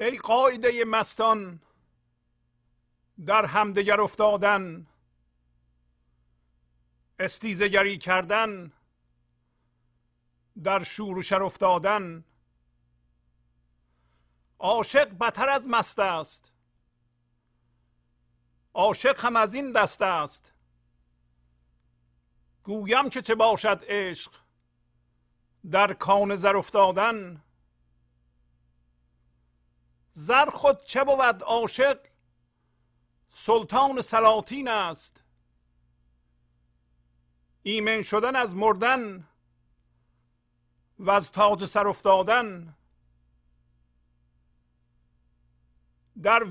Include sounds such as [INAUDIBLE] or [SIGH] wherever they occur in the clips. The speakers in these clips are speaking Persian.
ای قاعده مستان در همدگر افتادن استیزگری کردن در شور و شر افتادن عاشق بتر از مست است. عاشق هم از این دست است. گویم که چه باشد عشق در کان زر افتادن؟ زر خود چه بود عاشق؟ سلطان سلاطین است. ایمن شدن از مردن و از تاج سر افتادن.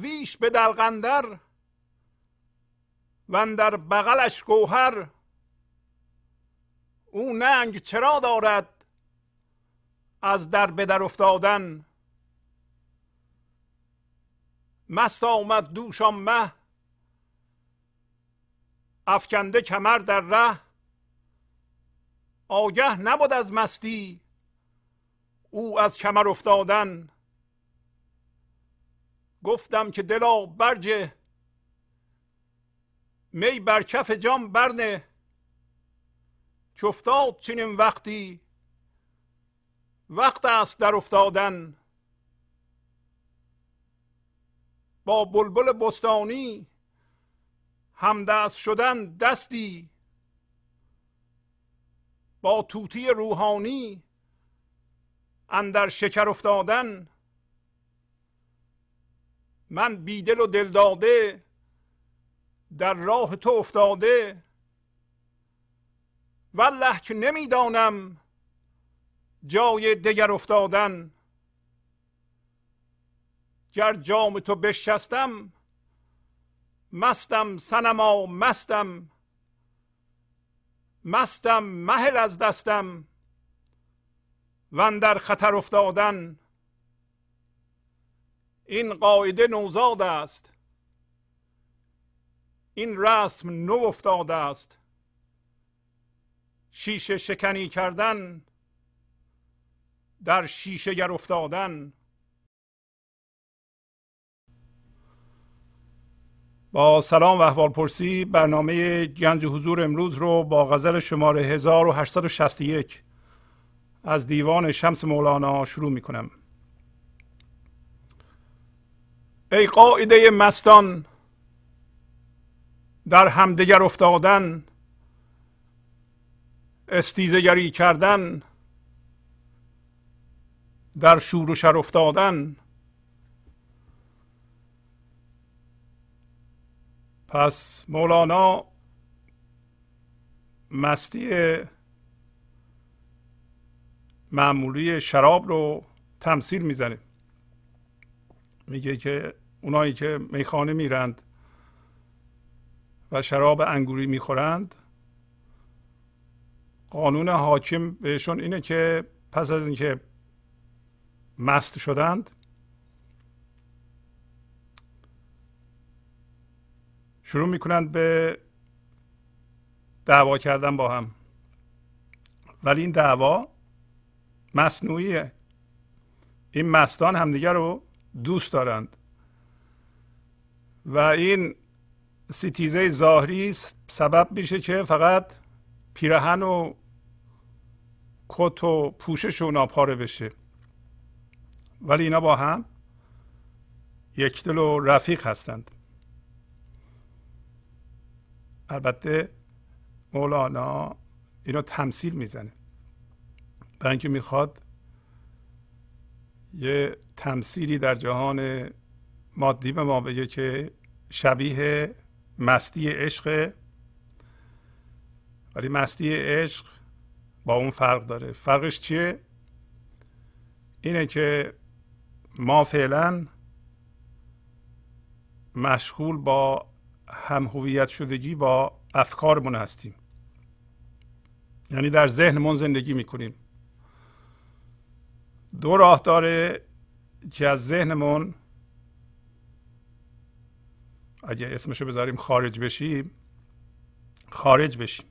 ویش به دلغندر و در بغلش گوهر. او ننگ چرا دارد از در به در افتادن؟ مست آمد دوشان مه افکنده کمر در ره. آگه نبود از مستی او از کمر افتادن. گفتم که دلا برجه می بر کف جام برنه. چفتاد چنین وقتی وقت است در افتادن. با بلبل بستانی همدست شدن دستی با توتی روحانی اندر شکر افتادن. من بیدل و دل داده در راه تو افتاده والله که نمی‌دانم جای دگر افتادن. گر جام تو بشکستم مستم سنما مستم. مستم محل از دستم. و در خطر افتادن این قاعده نوزاد است. این رسم نو افتاده است. شیشه شکنی کردن در شیشه گر افتادن. با سلام و احوال پرسی برنامه گنج حضور امروز رو با غزل شماره 1861 از دیوان شمس مولانا شروع می کنم ای قاعده مستان در همدیگر افتادن استیزگری کردن در شور و شر افتادن پس مولانا مستی معمولی شراب رو تمثیل می‌زنه. میگه که اونایی که میخانه میرند و شراب انگوری می‌خورند قانون حاکم بهشون اینه که پس از اینکه مست شدند شروع می‌کنند به دعوا کردن با هم. ولی این دعوا مصنوعیه. این مستان همدیگر رو دوست دارند. و این ستیزه ظاهری سبب میشه که فقط پیرهن و کت و پوشش اونا پاره بشه. ولی اینا با هم یکدل و رفیق هستند. البته مولانا اینو تمثیل می‌زنه. برای اینکه می‌خواد یه تمثیلی در جهان مادی به ما بگه که شبیه مستی عشق ولی مستی عشق با اون فرق داره. فرقش چیه؟ اینه که ما فعلا مشغول با هم هویت شدگی با افکارمون هستیم. یعنی در ذهنمون زندگی می‌کنیم. دو راه داره که از ذهنمون اگه اسمشو بذاریم خارج بشیم خارج بشیم.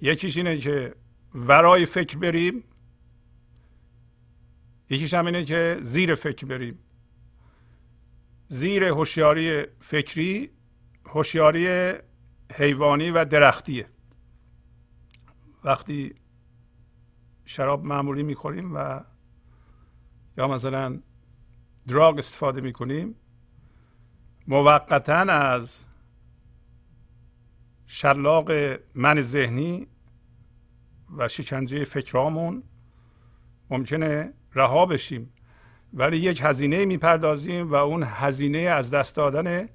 یکیش اینه که ورای فکر بریم. یکیش هم اینه که زیر فکر بریم. زیر هوشیاری فکری هوشیاری حیوانی و درختیه. وقتی شراب معمولی می‌خوریم و یا مثلا دراگ استفاده می‌کنیم موقتا از شلاق من ذهنی و شکنجه فکرامون ممکنه رها بشیم. ولی یک هزینه می‌پردازیم و اون هزینه از دست دادن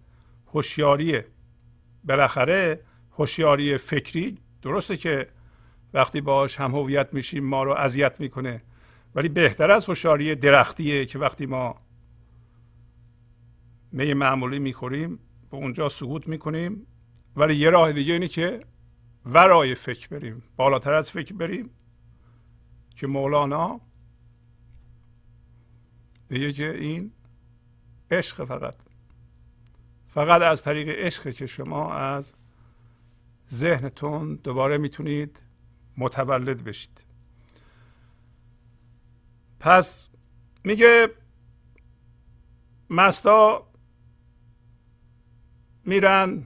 هوشیاریه بالاخره هوشیاری فکری درسته که وقتی باش هم هویت میشیم ما رو اذیت می‌کنه. ولی بهتر از هوشیاری درختیه که وقتی ما می معمولی می‌خوریم به اونجا سقوط می‌کنیم. ولی یه راه دیگه اینه که ورای فکر بریم. بالاتر از فکر بریم که مولانا میگه که این عشق فقط. فقط از طریق عشق که شما از ذهنتون دوباره می‌تونید متولد بشید. پس میگه مستا میرن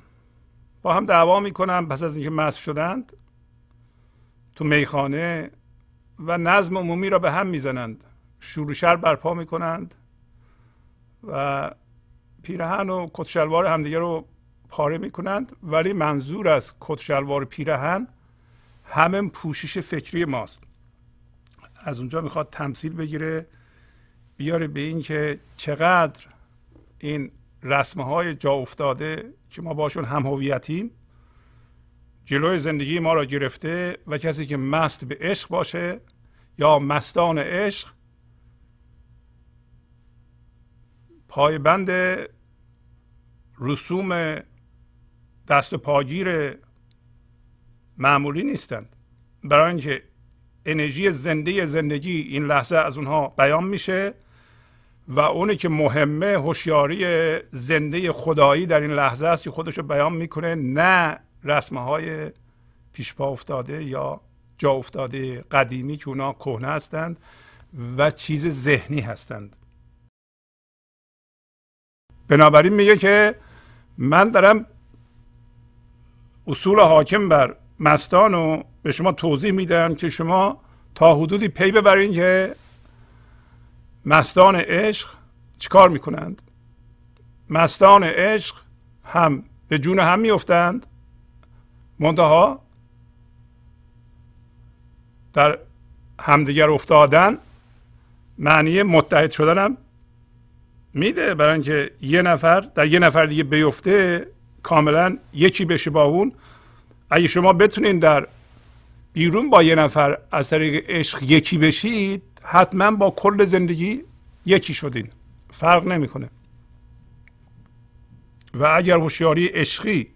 با هم دعوا می‌کنن پس از اینکه مست شدند تو میخانه و نظم عمومی را به هم می‌زنند. شروشر برپا می‌کنند و پیرهن و کتشلوار همدیگه رو پاره می‌کنند ولی منظور از کتشلوار پیرهن همه پوشش فکری ماست. از اونجا می‌خواد تمثیل بگیره بیاره به این که چقدر این رسمه های جا افتاده که ما باشون هم هویتیم جلوی زندگی ما را گرفته و کسی که مست به عشق باشه یا مستان عشق پایبند رسوم دست و پاگیر معمولی نیستند. برای اینکه انرژی زنده زندگی این لحظه از اونها بیان میشه و اونی که مهمه هوشیاری زنده خدایی در این لحظه است که خودش رو بیان می‌کنه نه رسمه های پیشپا افتاده یا جا افتاده قدیمی که اونا کهنه هستند و چیز ذهنی هستند. بنابراین میگه که من دارم اصول حاکم بر مستان رو به شما توضیح میدم که شما تا حدودی پی ببرین که مستان عشق چیکار می‌کنند؟ مستان عشق هم به جون هم میفتند منتها در همدیگر افتادن معنی متحد شدن میده برای اینکه یه نفر در یه نفر دیگه بیفته کاملا یکی بشه با اون. اگه شما بتونین در بیرون با یه نفر از طریق عشق یکی بشید حتما با کل زندگی یکی شدین. فرق نمی‌کنه. و اگر هوشیاری عشقی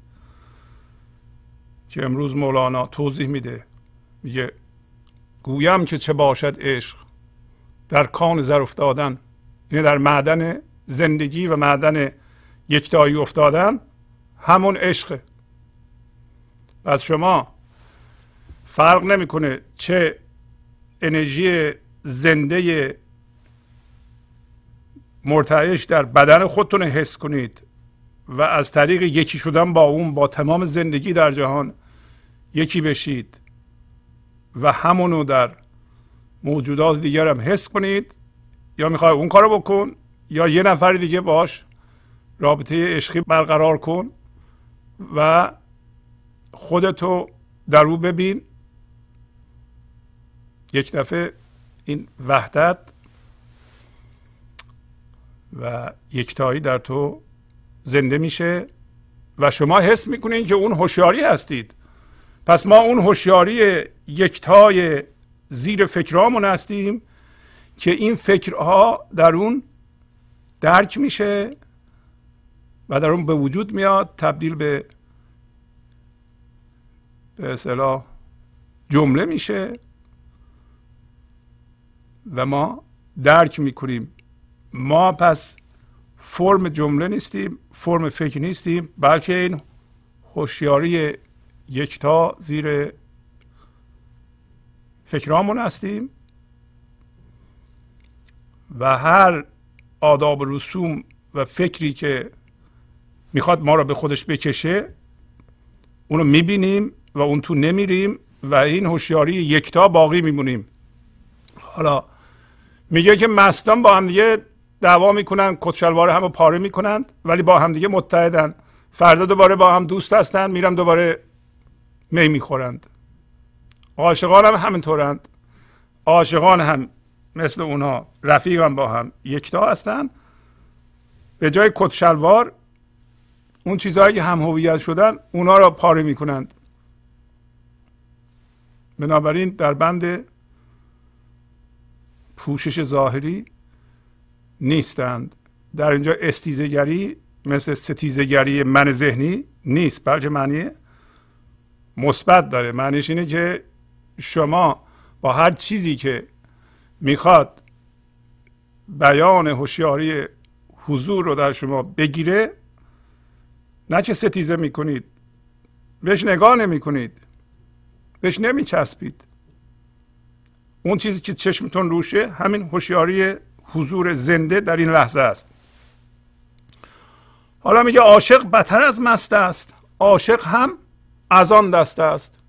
که امروز مولانا توضیح میده میگه گویم که چه باشد عشق در کان زر افتادن یعنی در معدن زندگی و معدن یکتایی افتادن همون عشقه پس شما فرق نمی‌کنه چه انرژی زنده مرتعش در بدن خودتون حس کنید و از طریق یکی شدن با اون با تمام زندگی در جهان یکی بشید و همونو در موجودات دیگر هم حس کنید یا می‌خوای اون کارو بکن یا یه نفر دیگه باش رابطه عشقی برقرار کن و خودتو در او ببین. یک دفعه این وحدت و یکتایی در تو زنده میشه و شما حس می‌کنین که اون هوشیاری هستید. پس ما اون هوشیاری یکتای زیر فکرامون هستیم که این فکرها در اون درک میشه و در اون به وجود میاد تبدیل به به اصطلاح جمله میشه و ما درک می‌کنیم. ما پس فرم جمله نیستیم فرم فکر نیستیم بلکه این هوشیاری یکتا زیر فکرامون هستیم و هر آداب و رسوم و فکری که می‌خواد ما را به خودش بکشه اونو می‌بینیم و اون تو نمیریم و این هوشیاری یکتا باقی میمونیم. حالا میگه که مستان با هم دیگه دعوا می‌کنن کتشلوار هم رو پاره می‌کنند ولی با همدیگه متحدن. فردا دوباره با هم دوست هستن میرم دوباره می می‌خورند. عاشقان هم همینطورند. عاشقان هم مثل اونها رفیق هم با هم یکتا هستن. به جای کتشلوار اون چیزهایی که هم هویت شدن اونا را پاره می‌کنند. بنابراین در بند پوشش ظاهری نیستند. در اینجا استیزگری مثل ستیزگری من ذهنی نیست بلکه معنی مثبت داره. معنیش اینه که شما با هر چیزی که می‌خواد بیان هوشیاری حضور رو در شما بگیره نه که ستیزه می‌کنید بهش نگاه نمی‌کنید بهش نمیچسبید. اون چیزی که چشمتون روشه همین هوشیاری حضور زنده در این لحظه است. حالا میگه عاشق بدتر از مست است عاشق هم از آن دست است.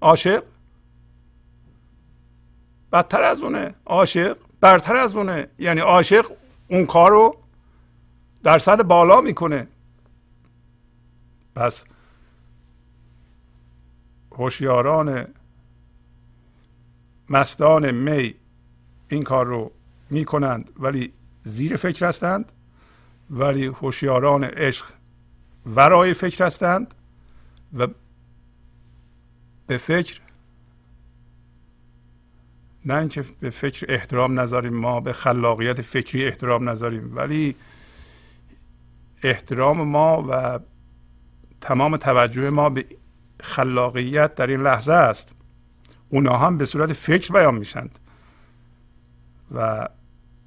عاشق بدتر از اونه. عاشق برتر از اونه. یعنی عاشق اون کار رو در صد بالا می‌کنه. پس هوشیاران مستان می این کار رو می‌کنند ولی زیر فکر هستند ولی هوشیاران عشق ورای فکر هستند و به فکر نه اینکه به فکر احترام نذاریم ما به خلاقیت فکری احترام نذاریم ولی احترام ما و تمام توجه ما به خلاقیت در این لحظه است. اونا هم به صورت فکر بیان میشند و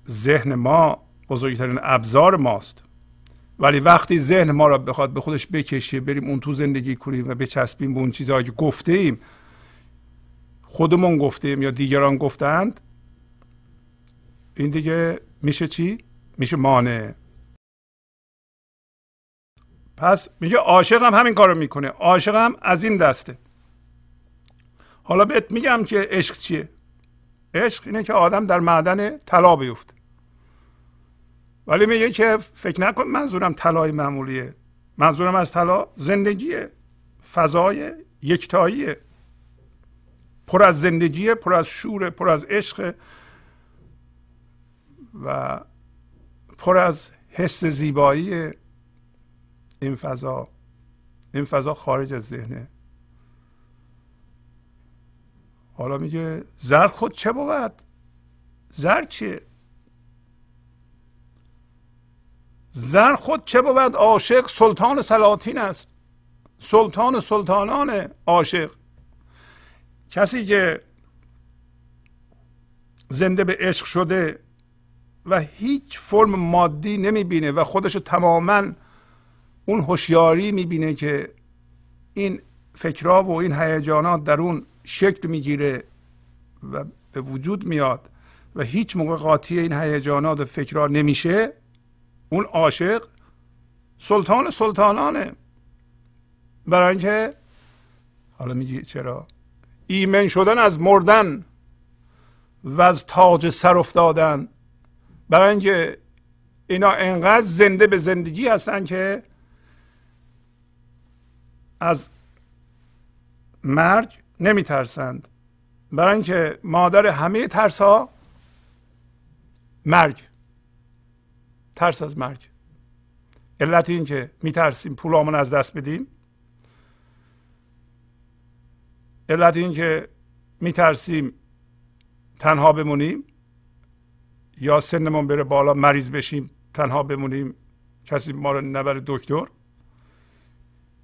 ذهن ما بزرگترین ابزار ماست. ولی وقتی ذهن ما را بخواد به خودش بکشه بریم اون تو زندگی کنیم و بچسبیم به اون چیزهایی که گفته ایم خودمون گفتیم یا دیگران گفتند این دیگه میشه چی؟ میشه مانع. پس میگه عاشق هم همین کارو می‌کنه. عاشق هم از این دسته. حالا بهت میگم که عشق چیه؟ عشق اینه که آدم در معدن طلا بیفته. ولی میگه که فکر نکن منظورم طلای معمولیه. منظورم از طلا زندگیه فضای یکتاییه. پر از زندگیه پر از شور پر از عشق و پر از حس زیبایی این فضا این فضا خارج از ذهنه حالا میگه زر خود چه بود؟ زر چیه؟ زر خود چه بود؟ عاشق سلطان سلاطین است. سلطان سلطانان عاشق. کسی که زنده به عشق شده و هیچ فرم مادی نمی‌بینه و خودش تماما اون هوشیاری می‌بینه که این فکرها و این هیجانات در اون شکل می‌گیره و به وجود میاد و هیچ موقع قاطی این هیجانات و فکرها نمیشه اون عاشق سلطان سلطانانه. برای اینکه حالا میگی چرا؟ ایمن شدن از مردن و از تاج سر افتادن. برای اینکه اینا انقدر زنده به زندگی هستن که از مرگ نمیترسند. برای اینکه مادر همه ترس ها مرگ. ترس از مرگ. علت این که میترسیم پولامون از دست بدیم. علت این که میترسیم تنها بمونیم یا سنمون بره بالا مریض بشیم تنها بمونیم کسی ما رو نبره دکتر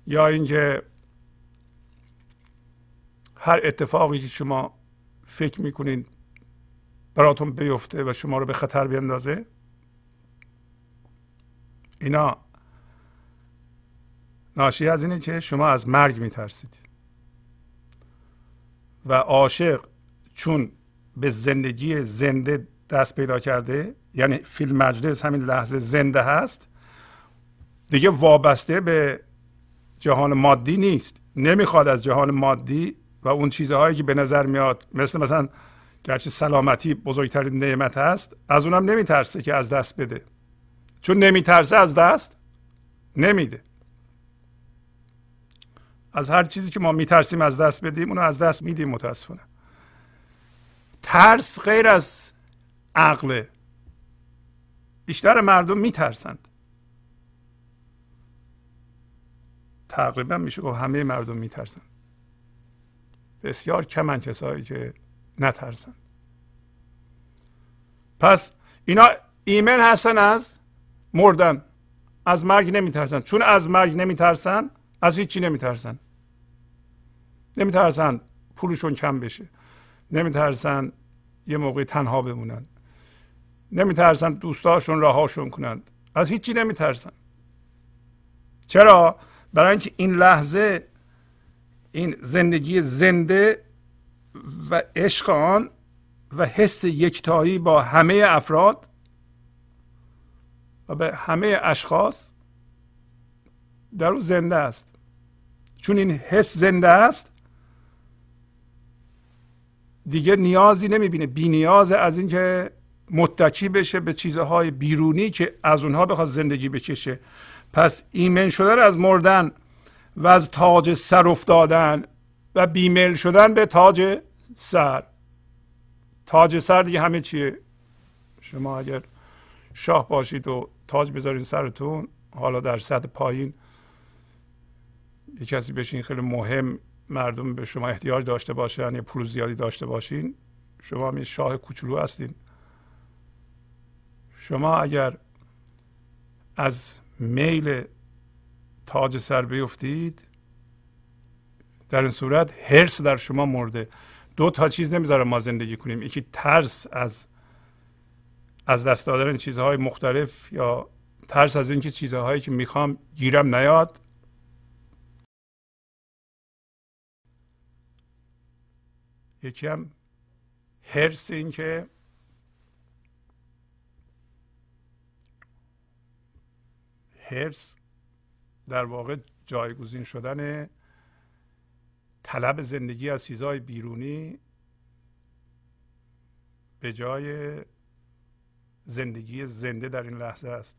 یا اینکه هر اتفاقی که شما فکر می‌کنین براتون بیفته و شما رو به خطر بیندازه اینا ناشی از اینه که شما از مرگ میترسید. و عاشق چون به زندگی زنده دست پیدا کرده یعنی فیلم مجلس همین لحظه زنده هست دیگه وابسته به جهان مادی نیست. نمی‌خواد از جهان مادی و اون چیزهایی که به نظر میاد مثل مثلا گرچه سلامتی بزرگترین نعمت هست از اونم نمیترسه که از دست بده. چون نمیترسه از دست نمیده. از هر چیزی که ما میترسیم از دست بدیم اونو از دست میدیم متاسفانه. ترس غیر از عقله بیشتر مردم میترسند. تقریبا میشه گفت همه مردم میترسند. بسیار کمن کسایی که نترسند. پس اینا ایمن هستن از مردن. از مرگ نمیترسن چون از مرگ نمیترسن از هیچی نمیترسن نمیترسن پولشون کم بشه. نمیترسن یه موقع تنها بمونن. نمیترسن دوستاشون رهاشون کنند از هیچی نمیترسن. چرا؟ برای اینکه این لحظه این زندگی زنده و عشق آن و حس یکتایی با همه افراد و به همه اشخاص در او زنده است. چون این حس زنده است دیگه نیازی نمی‌بینه. بی نیاز از اینکه متکی بشه به چیزهای بیرونی که از اونها بخواد زندگی بکشه. پس ایمن شدن از مردن و از تاج سر افتادن و بیمل شدن به تاج سر. تاج سر دیگه همه چیه. شما اگر شاه باشید و تاج بذارین سرتون حالا در سطح پایین یه کسی بشین خیلی مهم مردم به شما احتیاج داشته باشن یا پول زیادی داشته باشین شما هم شاه کوچولو هستین. شما اگر از میل تاج سر بیفتید در این صورت هرس در شما مرده. دو تا چیز نمی‌ذاره ما زندگی کنیم. یکی ترس از از دست دادن چیزهای مختلف یا ترس از اینکه چیزهایی که می‌خوام گیرم نیاد. یکی هم هرس این که هرس در واقع جایگزین شدن طلب زندگی از چیزهای بیرونی به جای زندگی زنده در این لحظه است.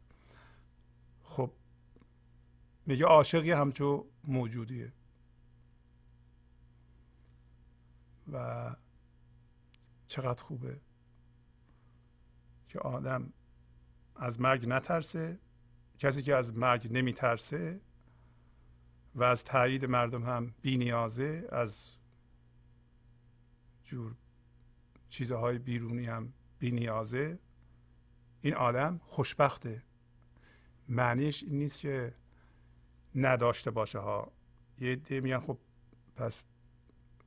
خب میگه عاشقی همچو موجودیه. و چقدر خوبه که آدم از مرگ نترسه کسی که از مرگ نمیترسه و از تایید مردم هم بی نیازه از جور چیزهای بیرونی هم بی نیازه این آدم خوشبخته. معنیش این نیست که نداشته باشه ها. یه عده میگن خب پس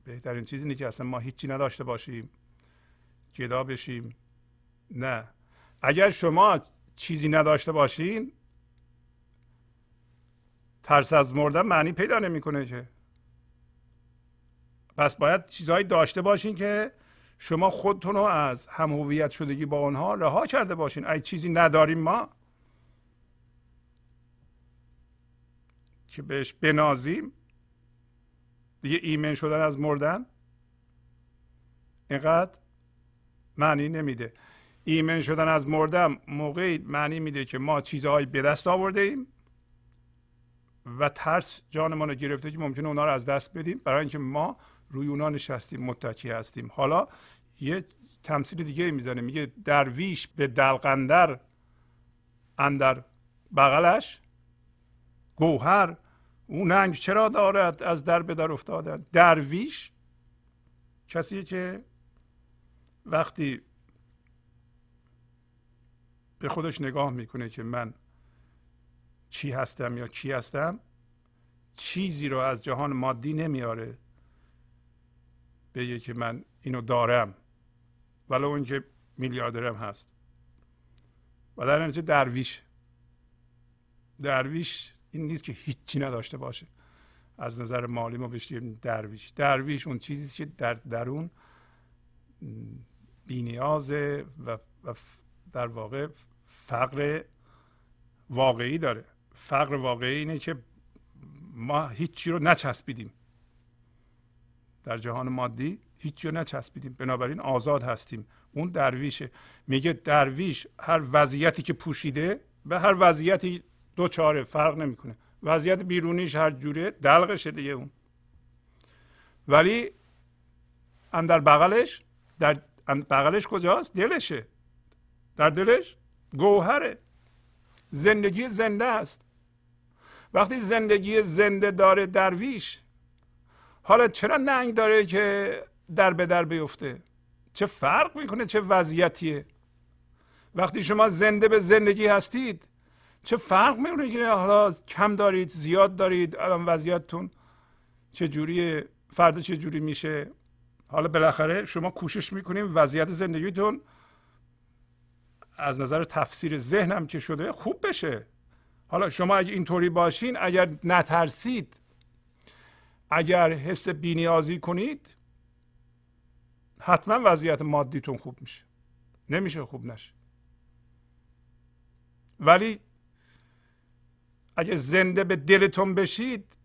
بهترین چیزی اینه که اصلا ما هیچی نداشته باشیم جدا بشیم. نه. اگر شما چیزی نداشته باشین ترس از مردن معنی پیدا نمی‌کنه که. پس باید چیزهایی داشته باشین که شما خودتون رو از هم هویت شدگی با اونها رها کرده باشین. ای چیزی نداریم ما که بهش بنازیم دیگه ایمن شدن از مردن اینقدر معنی نمیده. ایمن شدن از مردن موقعی معنی میده که ما چیزهایی به دست آورده ایم و ترس جانمان رو گرفته که ممکنه اونا رو از دست بدیم برای اینکه ما روی اونا نشستیم متکی هستیم. حالا یه تمثیل دیگه می‌زنه میگه درویش به دلقندر اندر بغلش گوهر او ننگ چرا دارد از در به در افتادن درویش؟ کسی که وقتی به خودش نگاه می‌کنه که من چی هستم یا کی هستم چیزی رو از جهان مادی نمیاره بگه که من اینو دارم ولو اینکه میلیاردرم هست. و در نتیجه درویش. درویش این نیست که هیچی نداشته باشه. از نظر مالی ما بشیم درویش. درویش اون چیزی که در درون بینیازه و در واقع فقر واقعی داره. فقر واقعی اینه که ما هیچی رو نچسبیدیم. در جهان مادی هیچی رو نچسبیدیم. بنابراین آزاد هستیم. اون درویشه. میگه درویش هر وضعیتی که پوشیده به هر وضعیتی دو چاره فرق نمی‌کنه. وضعیت بیرونیش هر جوره دلقشه دیگه اون. ولی اندر بغلش در بغلش کجاست؟ دلشه. در دلش گوهره. زندگی زنده است. وقتی زندگی زنده داره درویش حالا چرا ننگ داره که در به در بیفته؟ چه فرق می‌کنه؟ چه وضعیتیه؟ وقتی شما زنده به زندگی هستید چه فرق می‌کنه که حالا کم دارید زیاد دارید الان وضعیتتون چه جوری فردا چه جوری میشه؟ حالا بالاخره شما کوشش می‌کنید وضعیت زندگیتون از نظر تفسیر ذهنم که شده خوب بشه. حالا شما اگه اینطوری باشین اگر نترسید اگر حس بینیازی کنید حتما وضعیت مادیتون خوب میشه. نمیشه خوب نشه. ولی اگه زنده به دلتون بشید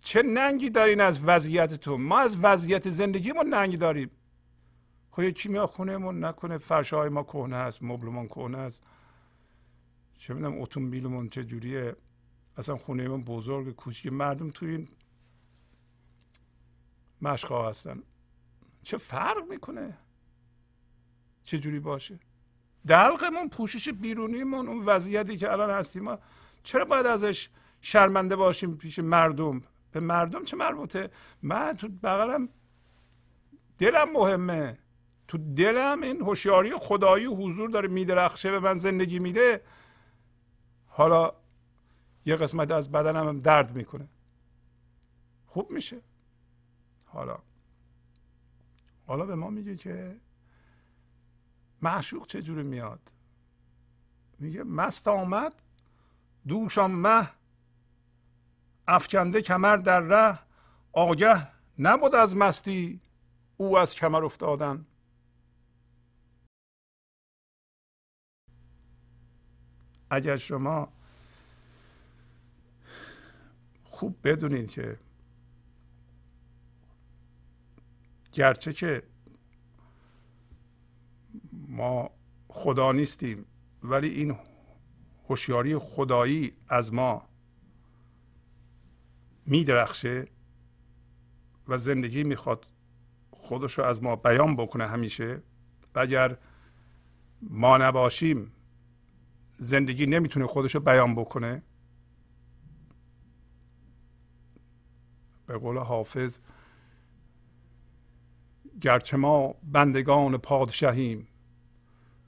چه ننگی دارین از وضعیتتون؟ ما از وضعیت زندگیمون ننگی داریم. خب یکی میاد خونهمون نکنه فرشه های ما کهنه است مبلمون کهنه است چه می‌دونم اتومبیلمون چه جوریه؟ اصلا خونه من بزرگ کوچیک. مردم تو این مشقا هستن. چه فرق می‌کنه؟ چه جوری باشه؟ دلقمون پوشش بیرونیمون اون وضعیتی که الان هستیم ما چرا باید ازش شرمنده باشیم پیش مردم؟ به مردم چه مربوطه؟ من تو بغلم دلم مهمه. تو دلم این هوشیاری خدایی حضور داره میدرخشه به من زندگی میده. حالا یه قسمت از بدنم هم درد می‌کنه. خوب میشه. حالا. حالا به ما میگه که معشوق چجوری میاد؟ میگه مست آمد دوشان مه افکنده کمر در ره آگه نبود از مستی او از کمر افتادن. اگر شما خوب بدونید که گرچه که ما خدا نیستیم ولی این هوشیاری خدایی از ما میدرخشه و زندگی می‌خواد خودش رو از ما بیان بکنه همیشه. اگر ما نباشیم زندگی نمی‌تونه خودش رو بیان بکنه. به قول حافظ گرچه ما بندگان پادشاهیم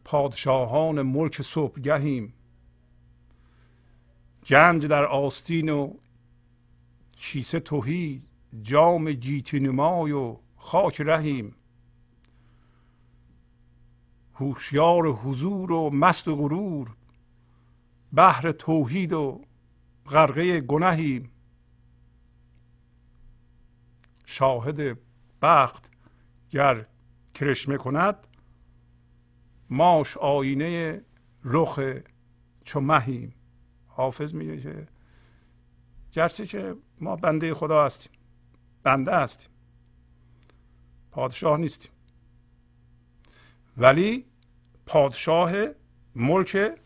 پادشاهان ملک صبحگهیم گنج در آستین و کیسه توهی جام گیتی نمای و خاک رهیم هوشیار حضور و مست و غرور بحر توحید و غرقه گنهیم. شاهد بخت گر کرشمه کند ماش آینه رخ چو حافظ میگه که گرچه که ما بنده خدا هستیم. بنده هستیم. پادشاه نیستیم. ولی پادشاه ملک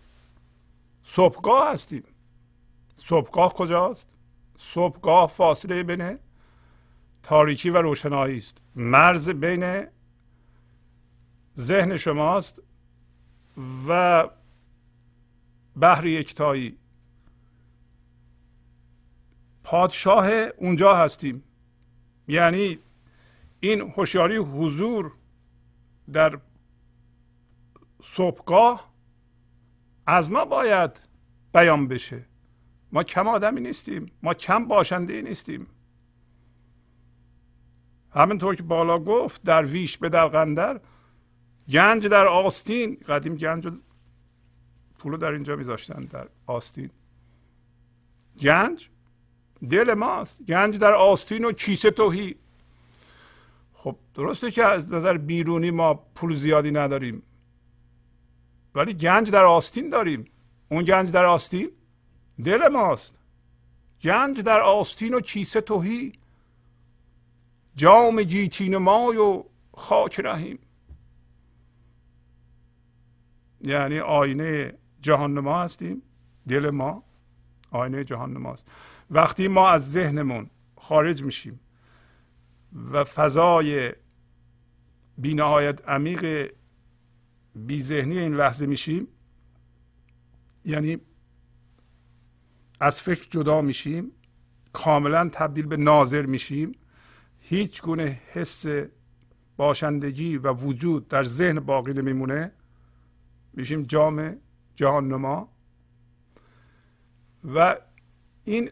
صبحگاه هستیم. صبحگاه کجاست؟ صبحگاه فاصله بین تاریکی و روشنایی است. مرز بین ذهن شماست و بحر یکتایی. پادشاه اونجا هستیم. یعنی این هوشیاری حضور در صبحگاه از ما باید بیان بشه. ما کم آدمی نیستیم ما کم باشنده نیستیم. همینطور که بالا گفت در ویش به قندر گنج در آستین قدیم گنج پولو در اینجا میذاشتن در آستین. گنج دل ماست. گنج در آستین و کیسه توهی خب درسته که از نظر بیرونی ما پول زیادی نداریم. ولی گنج در آستین داریم. اون گنج در آستین دل ماست. گنج در آستین و کیسه توهی جام جیتین مای و خاک رحیم. یعنی آینه جهان ما هستیم. دل ما آینه جهان ماست وقتی ما از ذهنمون خارج میشیم و فضای بینهایت عمیق بی ذهنی این لحظه میشیم یعنی از فکر جدا میشیم کاملا تبدیل به ناظر میشیم هیچ گونه حس باشندگی و وجود در ذهن باقی نمیمونه میشیم جام جهان نما. و این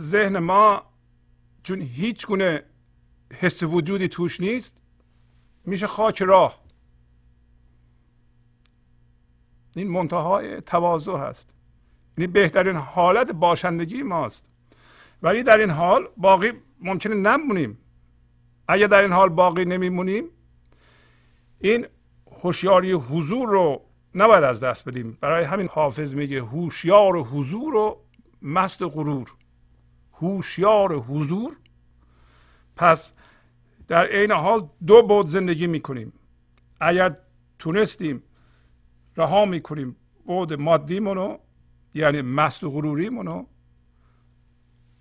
ذهن ما چون هیچ گونه حس وجودی توش نیست میشه خاک راه. این منتهای تواضع هست. یعنی بهترین حالت باشندگی ماست. ولی در این حال باقی ممکنه نمونیم. اگر در این حال باقی نمیمونیم این هوشیاری حضور رو نباید از دست بدیم. برای همین حافظ میگه هوشیار حضور و مست غرور. هوشیار حضور. پس در عین حال دو بود زندگی می‌کنیم. اگر تونستیم رها می‌کنیم بود مادیمونو یعنی مست و غروریمونو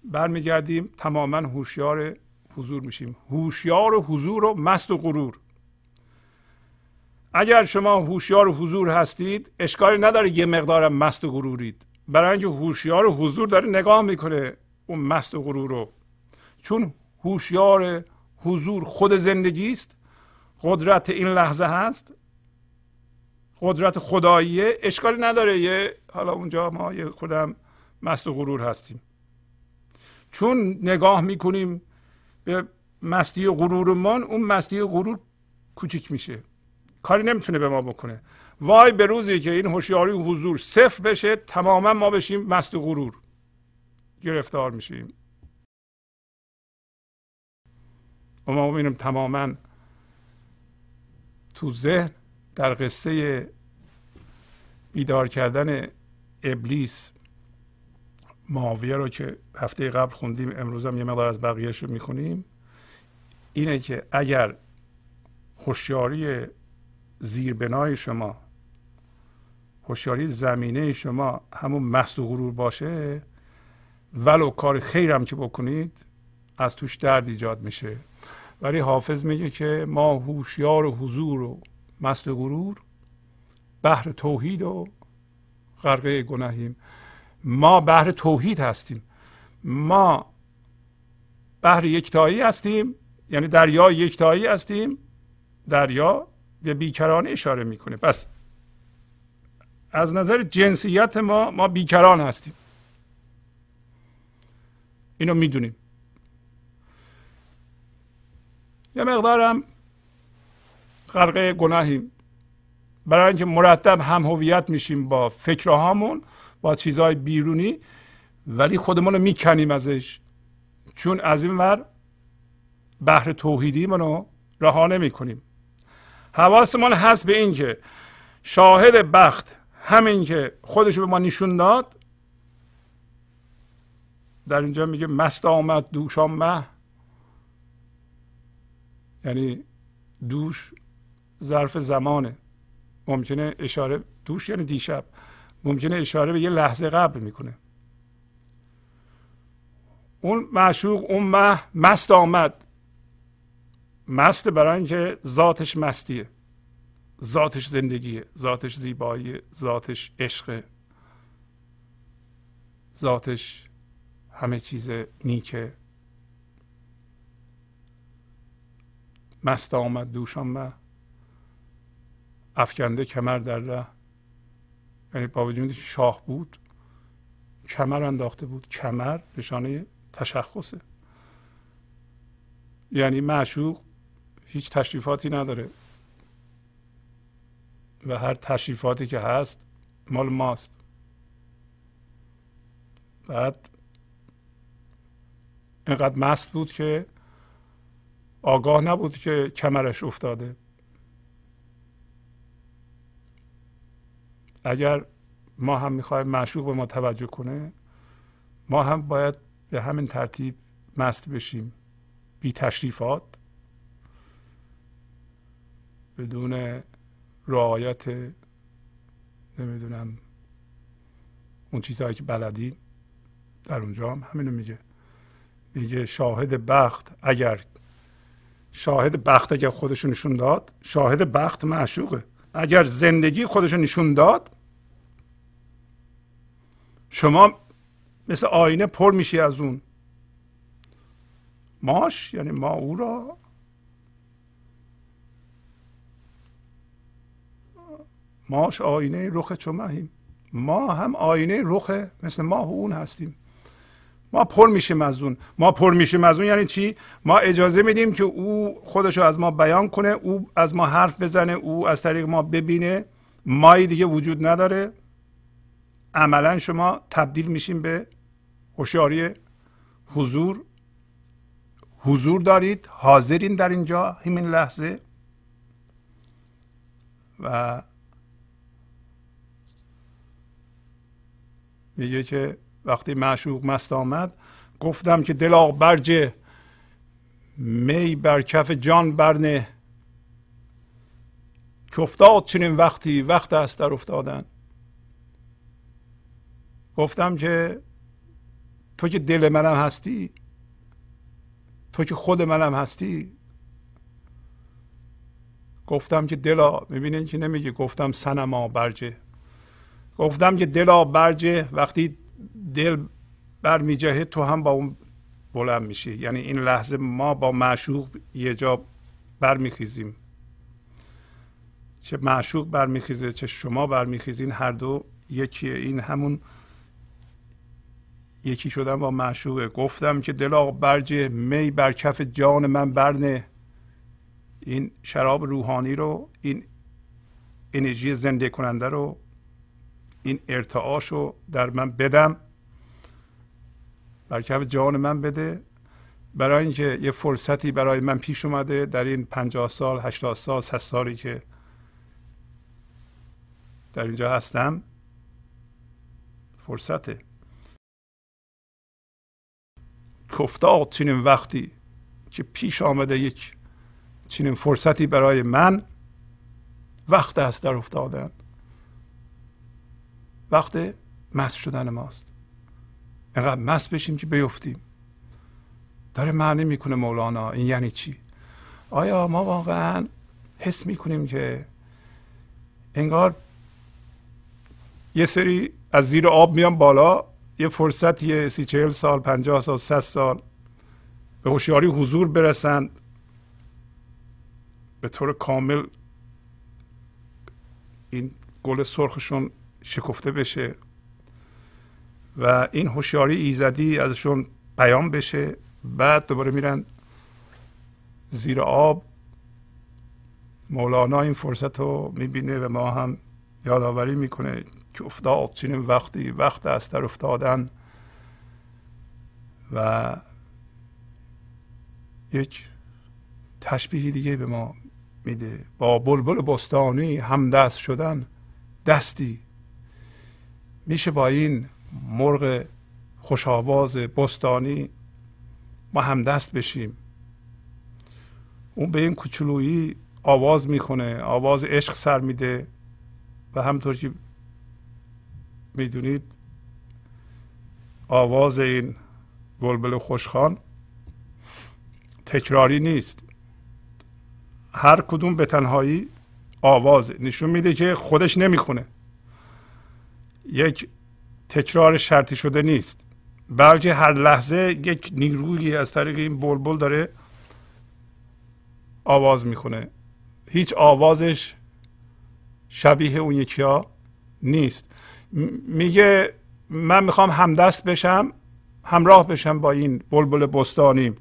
برمیگردیم تماما هوشیار حضور میشیم. هوشیار حضور و مست و غرور. اگر شما هوشیار حضور هستید اشکالی نداره یه مقدار مست و غرورید. برای اینکه هوشیار حضور داره نگاه می‌کنه. اون مست و غرور رو. چون هوشیار حضور خود زندگی است قدرت این لحظه هست قدرت خداییه اشکالی نداره یه حالا اونجا ما یه خودم مست و غرور هستیم. چون نگاه می‌کنیم به مستی غرورمان اون مستی غرور کوچیک میشه. کاری نمی‌تونه به ما بکنه. وای به روزی که این هوشیاری و حضور صفر بشه تماما ما بشیم مست و غرور. گرفتار میشیم. و ما ببینیم تماما تو ذهن در قصه بیدار کردن ابلیس معاویه رو که هفته قبل خوندیم امروز هم یه مقدار از بقیهش رو می‌خونیم اینه که اگر هوشیاری زیربنای شما هوشیاری زمینه شما همون مست و غرور باشه ولو کار خیرم که بکنید از توش درد ایجاد میشه. ولی حافظ میگه که ما هوشیار و حضور و مست و غرور بحر توحید و غرقه گناهیم. ما بحر توحید هستیم. ما بحر یکتایی هستیم یعنی دریا یکتایی هستیم. دریا به بیکرانه اشاره می‌کنه. پس از نظر جنسیت ما ما بیکران هستیم. اینو می‌دونیم. یه مقدارم غرقه گناهیم. برای اینکه مرتب هم هویت میشیم با فکرهامون با چیزهای بیرونی ولی خودمون رو می‌کنیم ازش. چون از این ور بحر توحیدی منو رها نمی کنیم حواسمون هست به این که شاهد بخت همین که خودش به ما نشون داد در اینجا میگه مست آمد دوشان مه. یعنی دوش ظرف زمانه. ممکنه اشاره دوش یعنی دیشب. ممکنه اشاره به یه لحظه قبل می‌کنه. اون معشوق اون مه مست آمد. مست برای اینکه ذاتش مستیه. ذاتش زندگیه. ذاتش زیبایی ذاتش عشق ذاتش همه چیز نیکه. مست آمد دوشان مه. افکنده کمر در ره. یعنی با وجود شاه بود کمر انداخته بود. کمر نشانه تشخصه. یعنی معشوق هیچ تشریفاتی نداره. و هر تشریفاتی که هست مال ماست. بعد اینقدر مست بود که آگاه نبود که کمرش افتاده. اگر ما هم می‌خوایم معشوق به ما توجه کنه ما هم باید به همین ترتیب مست بشیم. بی تشریفات بدون رعایت نمی‌دونم اون چیزهایی که بلدی در اونجا هم همینو میگه. میگه شاهد بخت اگر شاهد بخت اگر خودشو نشون داد شاهد بخت معشوقه. اگر زندگی خودشو نشون داد شما مثل آینه پر میشی از اون. ماش یعنی ما او را. ماش آینه رخ چمهیم ما هم آینه رخ مثل ماه اون هستیم. ما پر میشیم از اون. ما پر میشیم از اون یعنی چی؟ ما اجازه میدیم که او خودش رو از ما بیان کنه او از ما حرف بزنه او از طریق ما ببینه. مایی دیگه وجود نداره. عملا شما تبدیل میشیم به هوشیاری حضور. حضور دارید حاضرین در اینجا همین لحظه. و میگه که وقتی معشوق مست آمد گفتم که دلا برجه می بر کف جان برنه. که افتاد چنین وقتی وقت است در افتادن. گفتم که تو که دل منم هستی تو که خود منم هستی. گفتم که دلا می‌بینین که نمیگه گفتم سنما برجه گفتم که دلا برجه وقتی دل برمیجهه تو هم با اون بلند میشی. یعنی این لحظه ما با معشوق یه جا برمیخیزیم. چه معشوق برمیخیزه چه شما برمیخیزین هر دو یکیه. این همون یکی شدم با معشوقه. گفتم که دلا برجه می بر کف جان من برنه. این شراب روحانی رو این انرژی زنده کننده رو این ارتعاش رو در من بدم. بر کف جان من بده. برای اینکه یه فرصتی برای من پیش اومده در این پنجاه سال هشتاد سال ست سالی که در اینجا هستم. فرصته کفتاد چنین وقتی که پیش آمده یک چنین فرصتی برای من وقت است در افتادن. وقت مست شدن ماست. اینقدر مست بشیم که بیفتیم. داره معنی می‌کنه مولانا این یعنی چی؟ آیا ما واقعا حس می‌کنیم که انگار یه سری از زیر آب میان بالا یه فرصتی سی چهل سال پنجاه سال ست سال به هوشیاری حضور برسند به طور کامل این گل سرخشون شکفته بشه و این هوشیاری ایزدی ازشون بیان بشه. بعد دوباره میرن زیر آب. مولانا این فرصت رو می‌بینه و ما هم یادآوری می‌کنه که افتاد. چنین وقتی وقت است در افتادن و یک تشبیه دیگه به ما میده. با بلبل بستانی همدست شدن دستی میشه با این مرغ خوشاواز بستانی ما همدست بشیم. اون به این کوچولویی آواز می‌کنه آواز عشق سر میده و همطور که می‌دونید آواز این بلبل خوشخان تکراری نیست. هر کدوم به تنهایی آواز نشون میده که خودش نمی‌خونه. یک تکرار شرطی شده نیست. بلکه هر لحظه یک نیرویی از طریق این بلبل داره آواز می‌خونه. هیچ آوازش شبیه اون یکی ها نیست میگه من می‌خوام همدست بشم همراه بشم با این بلبل بستانی.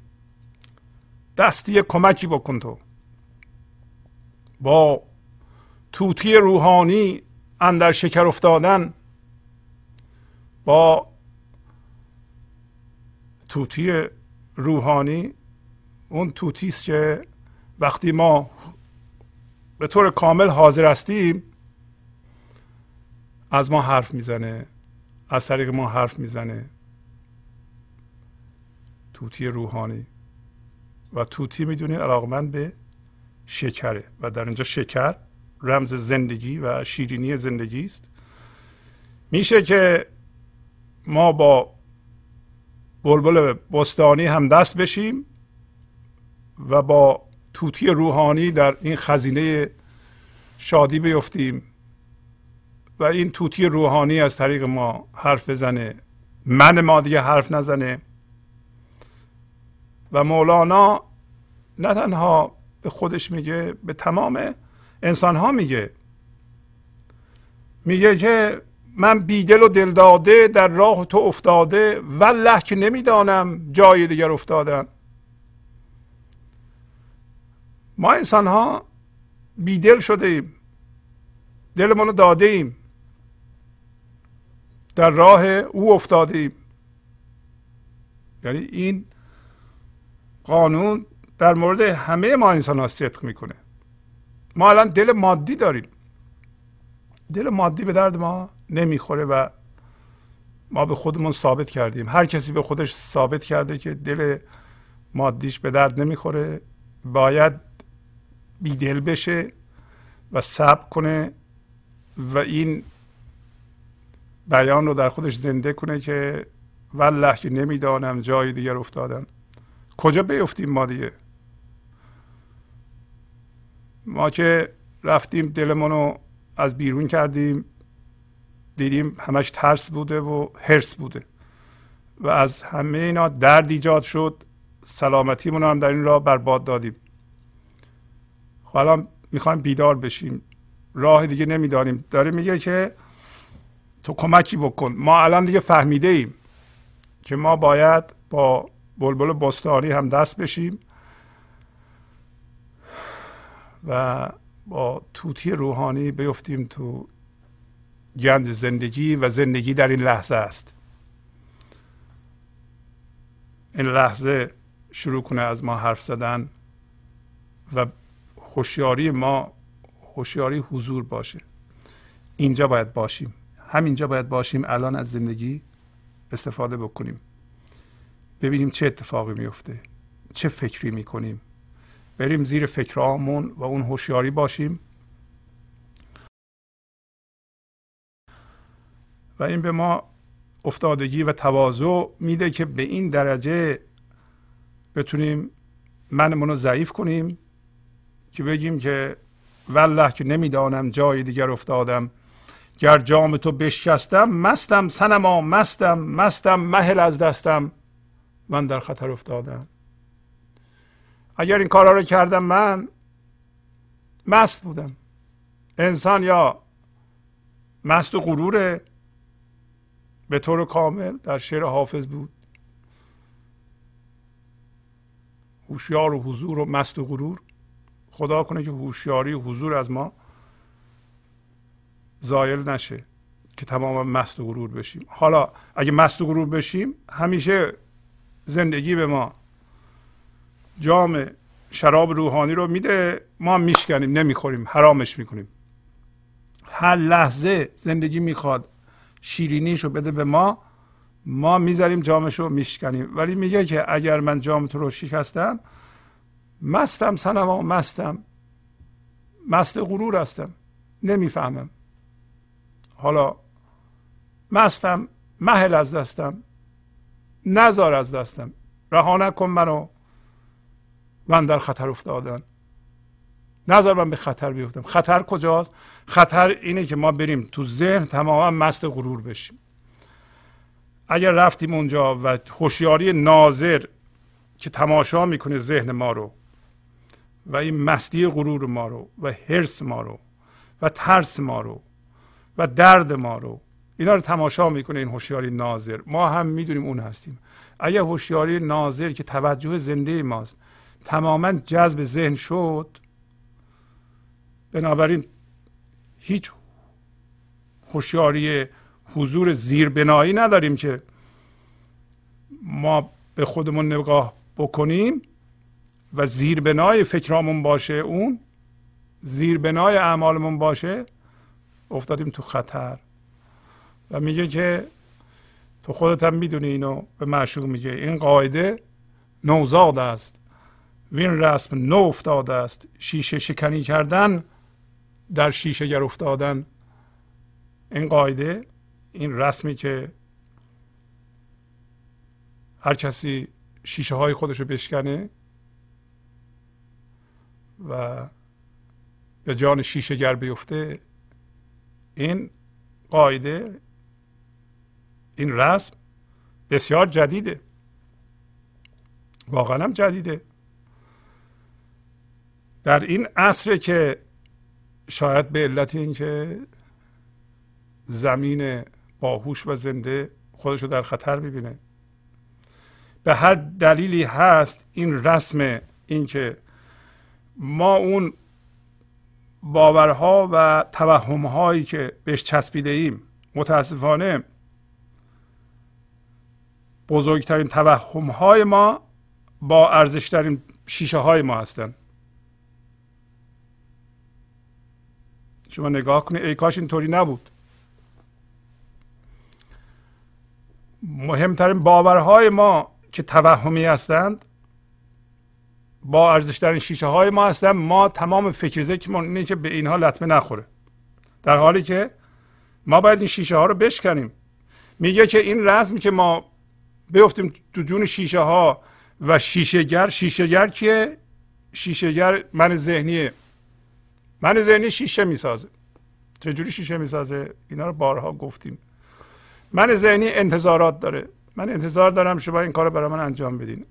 دستی کمکی بکن تو. با توتی روحانی اندر شکر افتادن با توتی روحانی اون توتیست که وقتی ما به طور کامل حاضر هستیم از ما حرف می‌زنه از طریق ما حرف می‌زنه. توتی روحانی. و توتی می‌دونید علاقمند به شکره. و در اینجا شکر رمز زندگی و شیرینی زندگی است. میشه که ما با بلبل بستانی هم دست بشیم و با توتی روحانی در این خزینه شادی بیفتیم و این توتی روحانی از طریق ما حرف بزنه. من ما دیگه حرف نزنه. و مولانا نه تنها به خودش میگه به تمام انسان ها میگه. میگه که من بیدل و دل داده در راه تو افتاده والله که نمی‌دانم جای دیگر افتادم ما انسان ها بیدل شده ایم دلمون رو داده ایم در راه او افتاده ایم یعنی این قانون در مورد همه ما انسان ها صدق می‌کنه. ما الان دل مادی داریم. دل مادی به درد ما نمی‌خوره و ما به خودمون ثابت کردیم. هر کسی به خودش ثابت کرده که دل مادیش به درد نمی‌خوره باید بیدل بشه و صبر کنه و این بیان رو در خودش زنده کنه که والله که نمی‌دانم جای دیگر افتادن. کجا بیفتیم ما دیگه؟ ما که رفتیم دلمون رو از بیرون کردیم. دیدیم همش ترس بوده و هرس بوده. و از همه اینا درد ایجاد شد. سلامتیمون هم در این راه برباد دادیم. خب می‌خوایم بیدار بشیم. راه دیگه نمی‌دانیم. داره میگه که تو کمکی بکن. ما الان دیگه فهمیده ایم که ما باید با بلبل بستانی هم دست بشیم و با توتی روحانی بیفتیم تو گنج زندگی و زندگی در این لحظه است. این لحظه شروع کنه از ما حرف زدن و هوشیاری ما هوشیاری حضور باشه. اینجا باید باشیم. همینجا باید باشیم. الان از زندگی استفاده بکنیم. ببینیم چه اتفاقی میفته. چه فکری می‌کنیم. بریم زیر فکرامون و اون هوشیاری باشیم. و این به ما افتادگی و تواضع میده که به این درجه بتونیم منمون رو ضعیف کنیم که بگیم که والله که نمی‌دانم جای دیگر افتادم. گر جام تو بشکستم مستم سنما مستم مستم مهل از دستم. من در خطر افتادم. اگر این کارها رو کردم من مست بودم. انسان یا مست و غروره به طور کامل در شعر حافظ بود. هوشیار و حضور و مست و غرور. خدا کنه که هوشیاری و حضور از ما زایل نشه که تمام مست و غرور بشیم. حالا اگه مست و غرور بشیم همیشه زندگی به ما جام شراب روحانی رو میده. ما میشکنیم نمی‌خوریم حرامش می‌کنیم. هر لحظه زندگی می‌خواد شیرینیش رو بده به ما ما می‌ذاریم جامش رو میشکنیم. ولی میگه که اگر من جام تو رو شکستم مستم سنما مستم. مست غرور هستم. نمی‌فهمم. حالا مستم محل از دستم نزار از دستم. رها نکن منو. من در خطر افتادن. نظر من به خطر بیفتم. خطر کجاست؟ خطر اینه که ما بریم تو ذهن تماما مست غرور بشیم. اگر رفتیم اونجا و هوشیاری ناظر که تماشا می‌کنه ذهن ما رو و این مستی غرور ما رو و حرس ما رو و ترس ما رو و درد ما رو اینا رو تماشا می‌کنه این هوشیاری ناظر. ما هم می‌دونیم اون هستیم. اگر هوشیاری ناظر که توجه زنده ماست تماما جذب ذهن شد بنابراین هیچ هوشیاری حضور زیربنایی نداریم که ما به خودمون نگاه بکنیم و زیربنای فکرامون باشه اون زیربنای اعمالمون باشه افتادیم تو خطر. و میگه که تو خودت هم می‌دونی اینو به معشوق میگه. این قاعده نوزاد است. وین رسم نو افتاده است. شیشه شکنی کردن در شیشه گر افتادن این قاعده این رسمی که هر کسی شیشه های خودشو بشکنه و به جان شیشه گر بیفته این قاعده این رسم بسیار جدیده. واقعا هم جدیده. در این عصر که شاید به علت اینکه زمین باهوش و زنده خودشو در خطر می‌بینه. به هر دلیلی هست این رسم اینکه ما اون باورها و توهمهایی که بهش چسبیده ایم متاسفانه بزرگترین توهمهای ما با ارزشترین شیشه های ما هستند شما نگاه کنید ای کاش اینطوری نبود. مهمترین باورهای ما که توهمی هستند؟ با ارزشترین شیشه های ما هستند. ما تمام فکر ذکرمون اینه که به اینها لطمه نخوره. در حالی که ما باید این شیشه ها رو بشکنیم. میگه که این رزمی که ما بیفتیم تو جون شیشه ها و شیشهگر شیشهگر کیه؟ شیشهگر من ذهنیه. من ذهنی شیشه می‌سازه. چجوری شیشه می‌سازه؟ اینا رو بارها گفتیم. من ذهنی انتظارات داره. من انتظار دارم شما این کار رو برای من انجام بدین.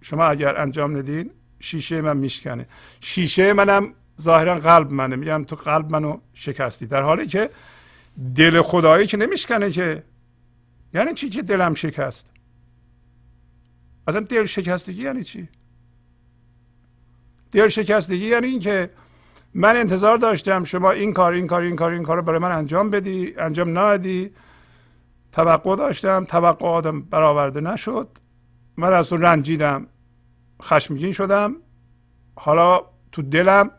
شما اگر انجام ندین شیشه من میشکنه. شیشه منم ظاهرا قلب منه. میگم تو قلب منو شکستی. در حالی که دل خدایی که نمیشکنه که. یعنی چی که دلم شکست؟ اصلا دل شکستگی یعنی چی؟ دل شکستگی یعنی این که من انتظار داشتم شما این کار این کار این کار این کار رو برای من انجام بدی. انجام ندی توقع داشتم. توقع آدم برآورده نشد. من از تو رنجیدم. خشمگین شدم. حالا تو دلم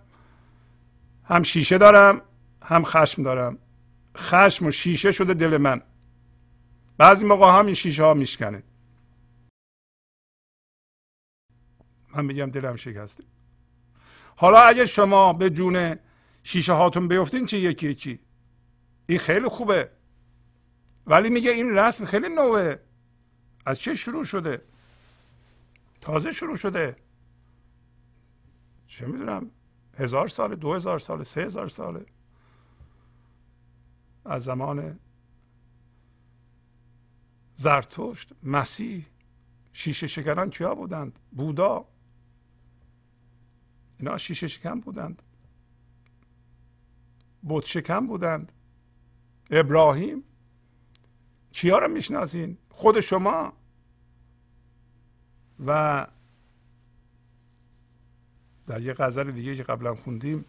هم شیشه دارم هم خشم دارم. خشم و شیشه شده دل من. بعضی موقع هم این شیشه ها میشکنه. من میگم دلم شکسته. حالا اگه شما به جون شیشه هاتون بیفتین چی یکی یکی؟ این خیلی خوبه. ولی میگه این رسم خیلی نوه از چه شروع شده؟ تازه شروع شده. چه می‌دونم؟ هزار سال دو هزار سال سه هزار ساله. از زمان زرتشت مسیح شیشه شکنان کیا بودند؟ بودا. اینا شیشه شکن بودند. بت شکن بودند. ابراهیم کیا رو می‌شناسین؟ خود شما؟ و در یه غزل دیگه که قبلا خوندیم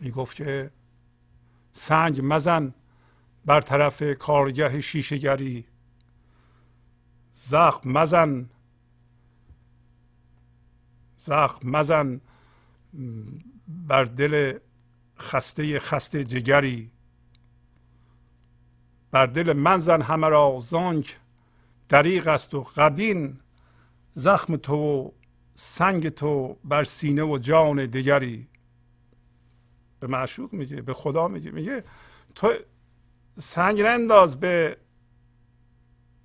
می‌گفت که سنگ مزن بر طرف کارگه شیشهگری. زخم مزن زخم مزن. بر دل خسته خسته جگری. بر دل من زن همه را زانک. دریغ است و غبین. زخم تو و سنگ تو بر سینه و جان دیگری به معشوق میگه به خدا میگه میگه تو سنگ ننداز به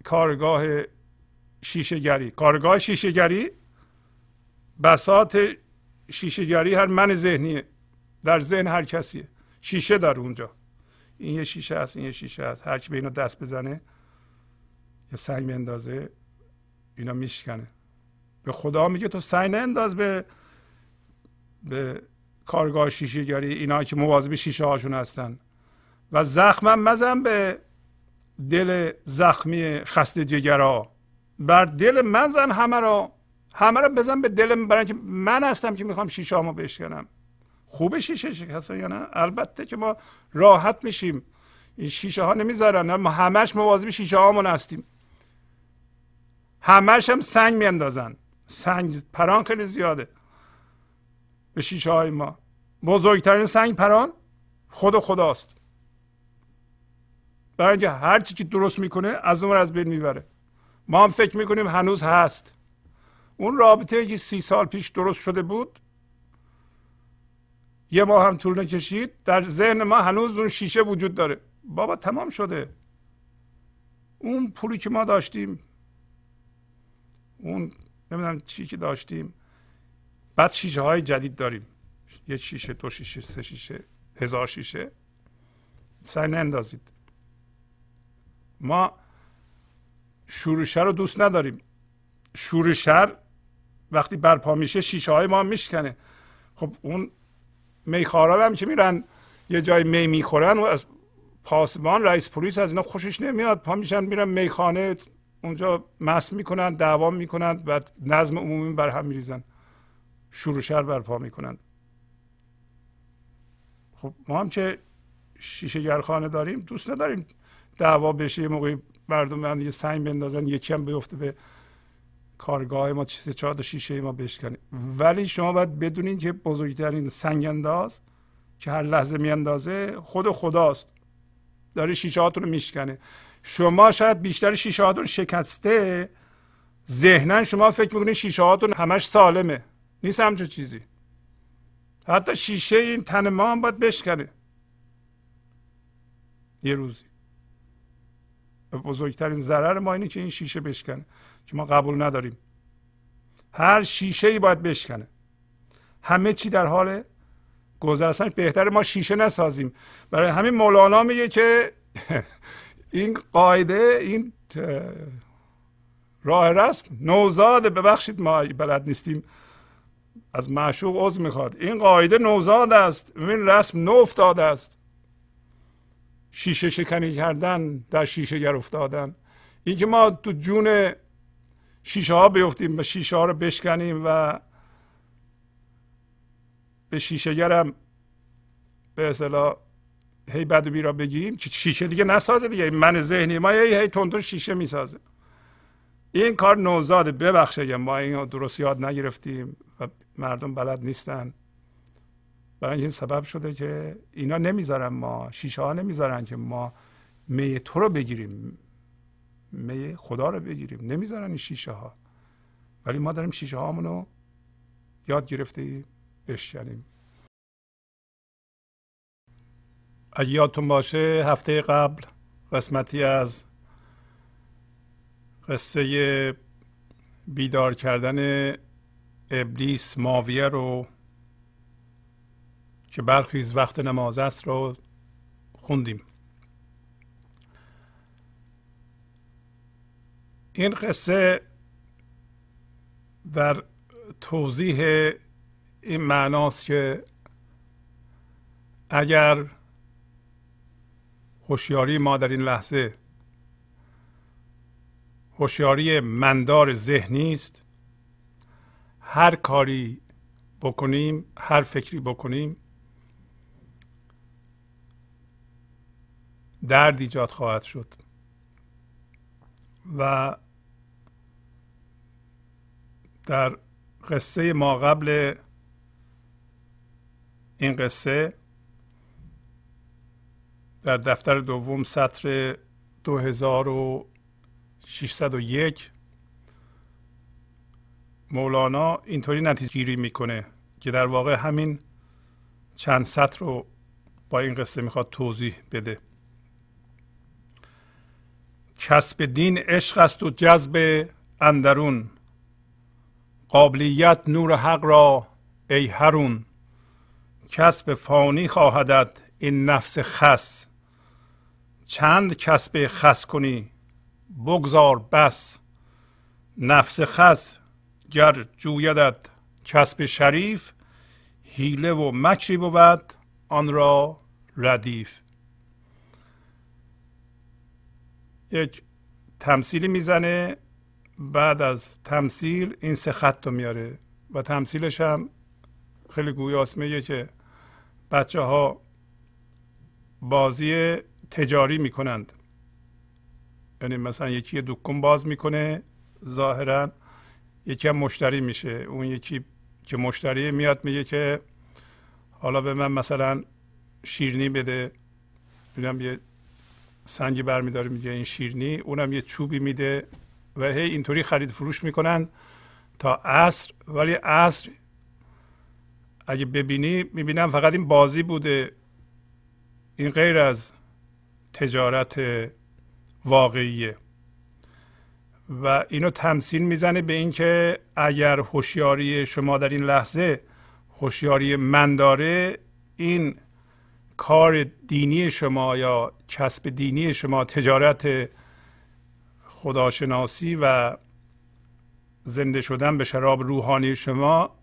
کارگاه شیشهگری. کارگاه شیشهگری؟ بسات شیشهگری هر من ذهنیه در ذهن هر کسیه. شیشه داره اونجا. این یه شیشه است این یه شیشه است. هر کی به اینا دست بزنه یه سنگ میندازه اینا میشکنه. به خدا میگه تو سعی انداز به به کارگاه شیشه گری اینا که مواظب شیشه هاشون هستن. و زخمم مزن به دل زخمی خسته جگرا. بر دل مزن همه را. همه را بزن به دل برای که من هستم که می‌خوام شیشه هامو بشکنم. خوب شیشه شکسته یا نه؟ البته که ما راحت میشیم. این شیشه ها نمی‌ذارن ما همش مواظب شیشه هامون هستیم. همش هم سنگ میاندازن. سنگ پران خیلی زیاده به شیشه های ما. بزرگترین سنگ پران خود خداست. برای اینکه هر چی که درست می‌کنه از اون از بین می‌بره. ما هم فکر می‌کنیم هنوز هست. اون رابطه که سی سال پیش درست شده بود یه ماه هم طول نکشید در ذهن ما هنوز اون شیشه وجود داره. بابا تمام شده. اون پولی که ما داشتیم اون نمی‌دونم چی که داشتیم بعد شیشه های جدید داریم. یه شیشه دو شیشه سه شیشه هزار شیشه. سعی نندازید. ما شورشر رو دوست نداریم. شورشر وقتی برپا میشه شیشه های ما میشکنه. خب اون میخارال هم که میرن یه جای می می‌خورن و از پاسبان رئیس پلیس از اینا خوشش نمیاد. پا میشن میرن میخانه اونجا مس می‌کنن دعوا می‌کنن و نظم عمومی بر هم میریزن. شور برپا می‌کنن. خب ما هم که شیشه گرخانه داریم دوست نداریم دعوا بشه یه موقعی مردم من یه سنگ بندازن یکی هم بیفته به کارگاه ما چیز چهار شیشه ما بشکنه ولی شما باید بدونین که بزرگترین سنگ انداز که هر لحظه میاندازه خود خداست. داره شیشه هاتون رو میشکنه. شما شاید بیشتر شیشه هاتون شکسته ذهنا شما فکر می‌کنید شیشه هاتون همش سالمه. نیست همچون چیزی. حتی شیشه این تن ما هم باید بشکنه. یه روزی. بزرگترین ضرر ما اینه که این شیشه بشکنه. که ما قبول نداریم. هر شیشه ای باید بشکنه. همه چی در حال گذر بهتر ما شیشه نسازیم. برای همین مولانا میگه که [LAUGHS] این قاعده این راه رسم نوزاد ببخشید ما بلد نیستیم از معشوق عضو می‌خواد. این قاعده نوزاد است. این رسم نو افتاده است. شیشه شکنی کردن در شیشه گر افتادن. این که ما تو جون شیشه ها بیفتیم و شیشه ها رو بشکنیم و به شیشه گرم به اصطلاح هی بد و بیرا بگیم که شیشه دیگه نسازه دیگه. من ذهنی ما هی هی تون شیشه می‌سازه. این کار نوزاده. ببخشه ما این درست یاد نگرفتیم و مردم بلد نیستن. برای این سبب شده که اینا نمی‌ذارن ما شیشه ها نمی‌ذارن که ما می تو رو بگیریم. می خدا رو بگیریم. نمی‌ذارن این شیشه ها. ولی ما داریم شیشه هامونو یاد گرفته بشکنیم. اگه یادتون باشه هفته قبل قسمتی از قصه بیدار کردن ابلیس ماویه رو که برخیز وقت نماز است رو خوندیم. این قصه در توضیح این معناست که اگر هوشیاری ما در این لحظه هوشیاری مندار ذهنی است هر کاری بکنیم هر فکری بکنیم درد ایجاد خواهد شد. و در قصه ما قبل این قصه در دفتر دوم سطر 2601 مولانا اینطوری نتیجه گیری می‌کنه که در واقع همین چند سطر رو با این قصه می‌خواد توضیح بده. کسب دین عشق است و جذب اندرون. قابلیت نور حق را ای هرون کسب فانی خواهدت این نفس خس. چند کسب خس کنی؟ بگذار بس. نفس خس گر جویدت کسب شریف حیله و مکری بود آن را ردیف. یک تمثیلی می‌زنه بعد از تمثیل این سه خط رو میاره و تمثیلش هم خیلی گویاست میگه که بچه ها بازی تجاری می‌کنند. یعنی مثلا یکی دکون باز می‌کنه ظاهرا یکی هم مشتری میشه. اون یکی که مشتری میاد میگه که حالا به من مثلا شیرنی بده. می‌دونم یه سنگی برمیداره میگه این شیرنی. اونم یه چوبی میده و هی اینطوری خرید فروش می‌کنن تا عصر. ولی عصر اگه ببینی می‌بینم فقط این بازی بوده. این غیر از تجارت واقعیه. و اینو تمثیل می‌زنه به اینکه اگر هوشیاری شما در این لحظه هوشیاری من داره این کار دینی شما یا کسب دینی شما تجارت خداشناسی و زنده شدن به شراب روحانی شما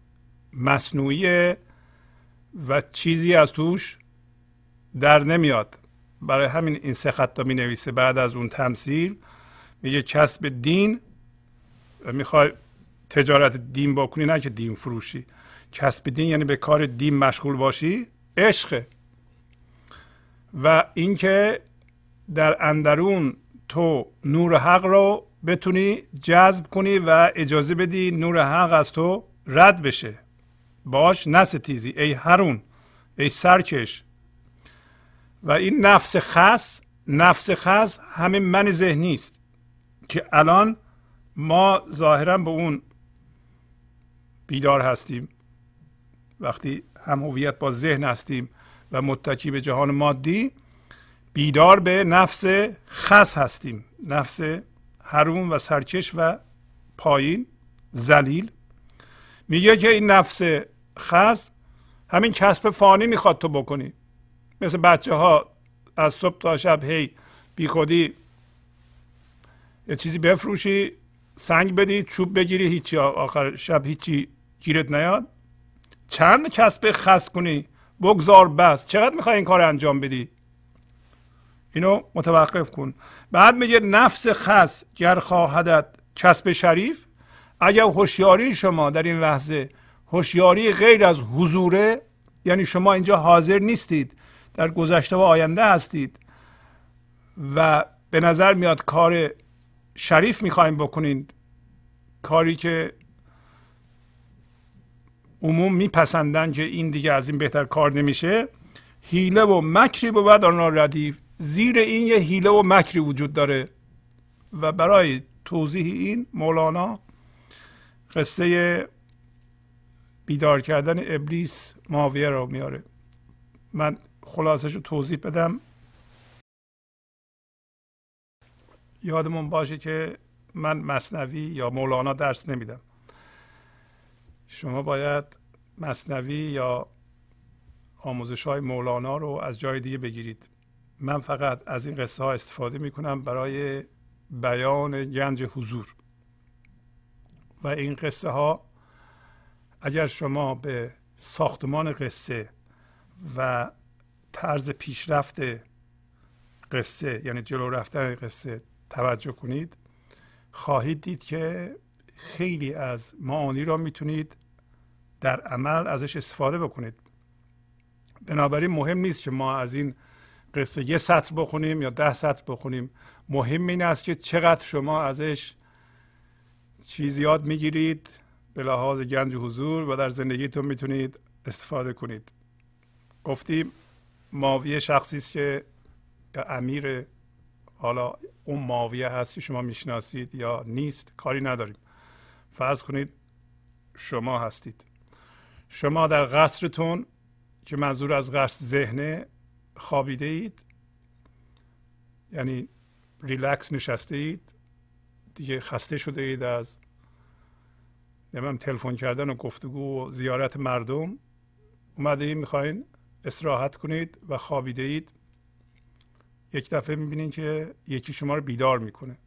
مصنوعی و چیزی از توش در نمیاد. برای همین این سه خط می نویسه بعد از اون تمثیل میگه کسب دین می‌خوای تجارت دین بکنی نه که دین فروشی. کسب دین یعنی به کار دین مشغول باشی عشقه و اینکه در اندرون تو نور حق رو بتونی جذب کنی و اجازه بدی نور حق از تو رد بشه. باش نستیزی ای هرون ای سرکش. و این نفس خاص نفس خاص همین من ذهنی است که الان ما ظاهرا به اون بیدار هستیم. وقتی هم هویت با ذهن هستیم و متکی به جهان مادی بیدار به نفس خاص هستیم. نفس حروم و سرکش و پایین زلیل میگه که این نفس خاص همین کسب فانی می‌خواد تو بکنی. مثل بچه ها از صبح تا شب هی بی خودی یه چیزی بفروشی سنگ بدی چوب بگیری هیچی آخر شب هیچی گیرت نیاد. چند کسب خاص کنی؟ بگذار بس. چقدر می‌خوای این کار انجام بدی؟ اینو متوقف کن. بعد میگه نفس خاص گر خواهدت. کسب شریف. اگر هوشیاری شما در این لحظه هوشیاری غیر از حضوره یعنی شما اینجا حاضر نیستید در گذشته و آینده هستید و به نظر میاد کار شریف می‌خوایم بکنید کاری که عموم میپسندن که این دیگه از این بهتر کار نمیشه. هیله و مکری بود آن ردیف. زیر این یه هیله و مکری وجود داره. و برای توضیح این مولانا قصه بیدار کردن ابلیس ماویه رو میاره. من خلاصش رو توضیح بدم. یادمون باشه که من مصنوی یا مولانا درس نمیدم. شما باید مصنوی یا آموزش های مولانا رو از جای دیگه بگیرید. من فقط از این قصه ها استفاده می کنم برای بیان گنج حضور. و این قصه ها اگر شما به ساختمان قصه و طرز پیشرفت قصه یعنی جلو رفتن قصه توجه کنید خواهید دید که خیلی از معانی را می‌تونید در عمل ازش استفاده بکنید. بنابراین مهم نیست که ما از این قصه یه سطر بخونیم یا ده سطر بخونیم. مهم این است که چقدر شما ازش چیز یاد می‌گیرید به لحاظ گنج حضور و در زندگیتون می‌تونید استفاده کنید. گفتیم ماویه شخصی است که امیر حالا اون ماویه هست که شما می‌شناسید یا نیست کاری نداریم. فرض کنید شما هستید. شما در قصرتون که منظور از قصر ذهنه خوابیده اید یعنی ریلکس نشسته اید دیگه خسته شده اید از نمیم تلفن کردن و گفتگو و زیارت مردم. اومده اید می‌خواین استراحت کنید و خوابیده اید یک دفعه می‌بینید که یکی شما رو بیدار می‌کنه.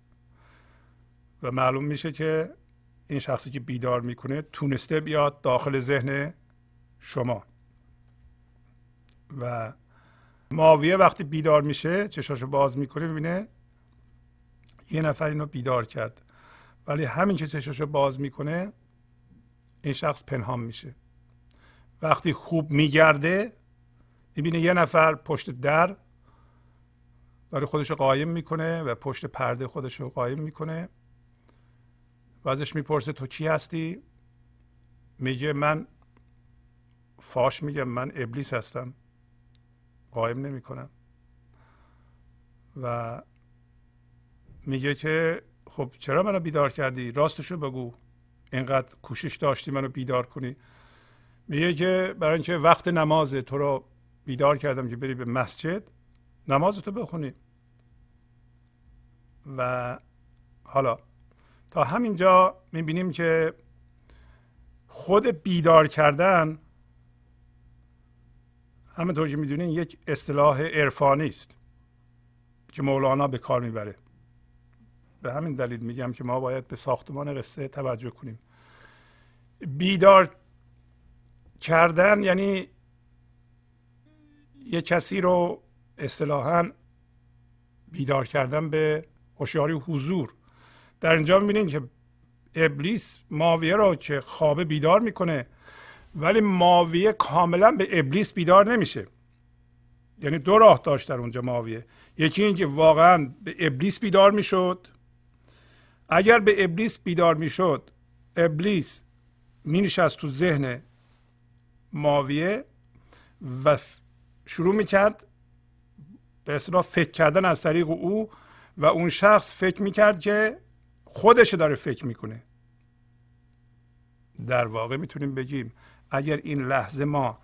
و معلوم میشه که این شخصی که بیدار می‌کنه تونسته بیاد داخل ذهن شما. و معاویه وقتی بیدار میشه چشاشو باز می‌کنه می‌بینه یه نفر اینو بیدار کرد. ولی همین که چشاشو باز می‌کنه این شخص پنهان میشه. وقتی خوب میگرده می‌بینه یه نفر پشت در داره خودشو قایم می‌کنه و پشت پرده خودشو قایم می‌کنه. و ازش می‌پرسه تو چی هستی؟ میگه من فاش. میگم من ابلیس هستم. قایم نمی کنم و میگه که خب چرا منو بیدار کردی؟ راستشو بگو. اینقدر کوشش داشتی منو بیدار کنی. میگه که برای اینکه وقت نماز تو رو بیدار کردم که بری به مسجد نماز تو بخونی. و حالا تا همینجا می‌بینیم که خود بیدار کردن همونطور که می‌دونین یک اصطلاح عرفانی است که مولانا به کار می‌بره. به همین دلیل میگم که ما باید به ساختمان قصه توجه کنیم. بیدار کردن یعنی یه کسی رو اصطلاحا بیدار کردن به هوشیاری حضور. در اینجا می‌بینین که ابلیس ماویه رو که خوابه بیدار می‌کنه ولی ماویه کاملا به ابلیس بیدار نمیشه. یعنی دو راه داشت در اونجا ماویه. یکی اینکه واقعا به ابلیس بیدار می‌شد. اگر به ابلیس بیدار می‌شد ابلیس می نشست تو ذهن ماویه و شروع می‌کرد به اصطلاح فکر کردن از طریق او و اون شخص فکر می‌کرد که خودش داره فکر می‌کنه. در واقع می‌تونیم بگیم اگر این لحظه ما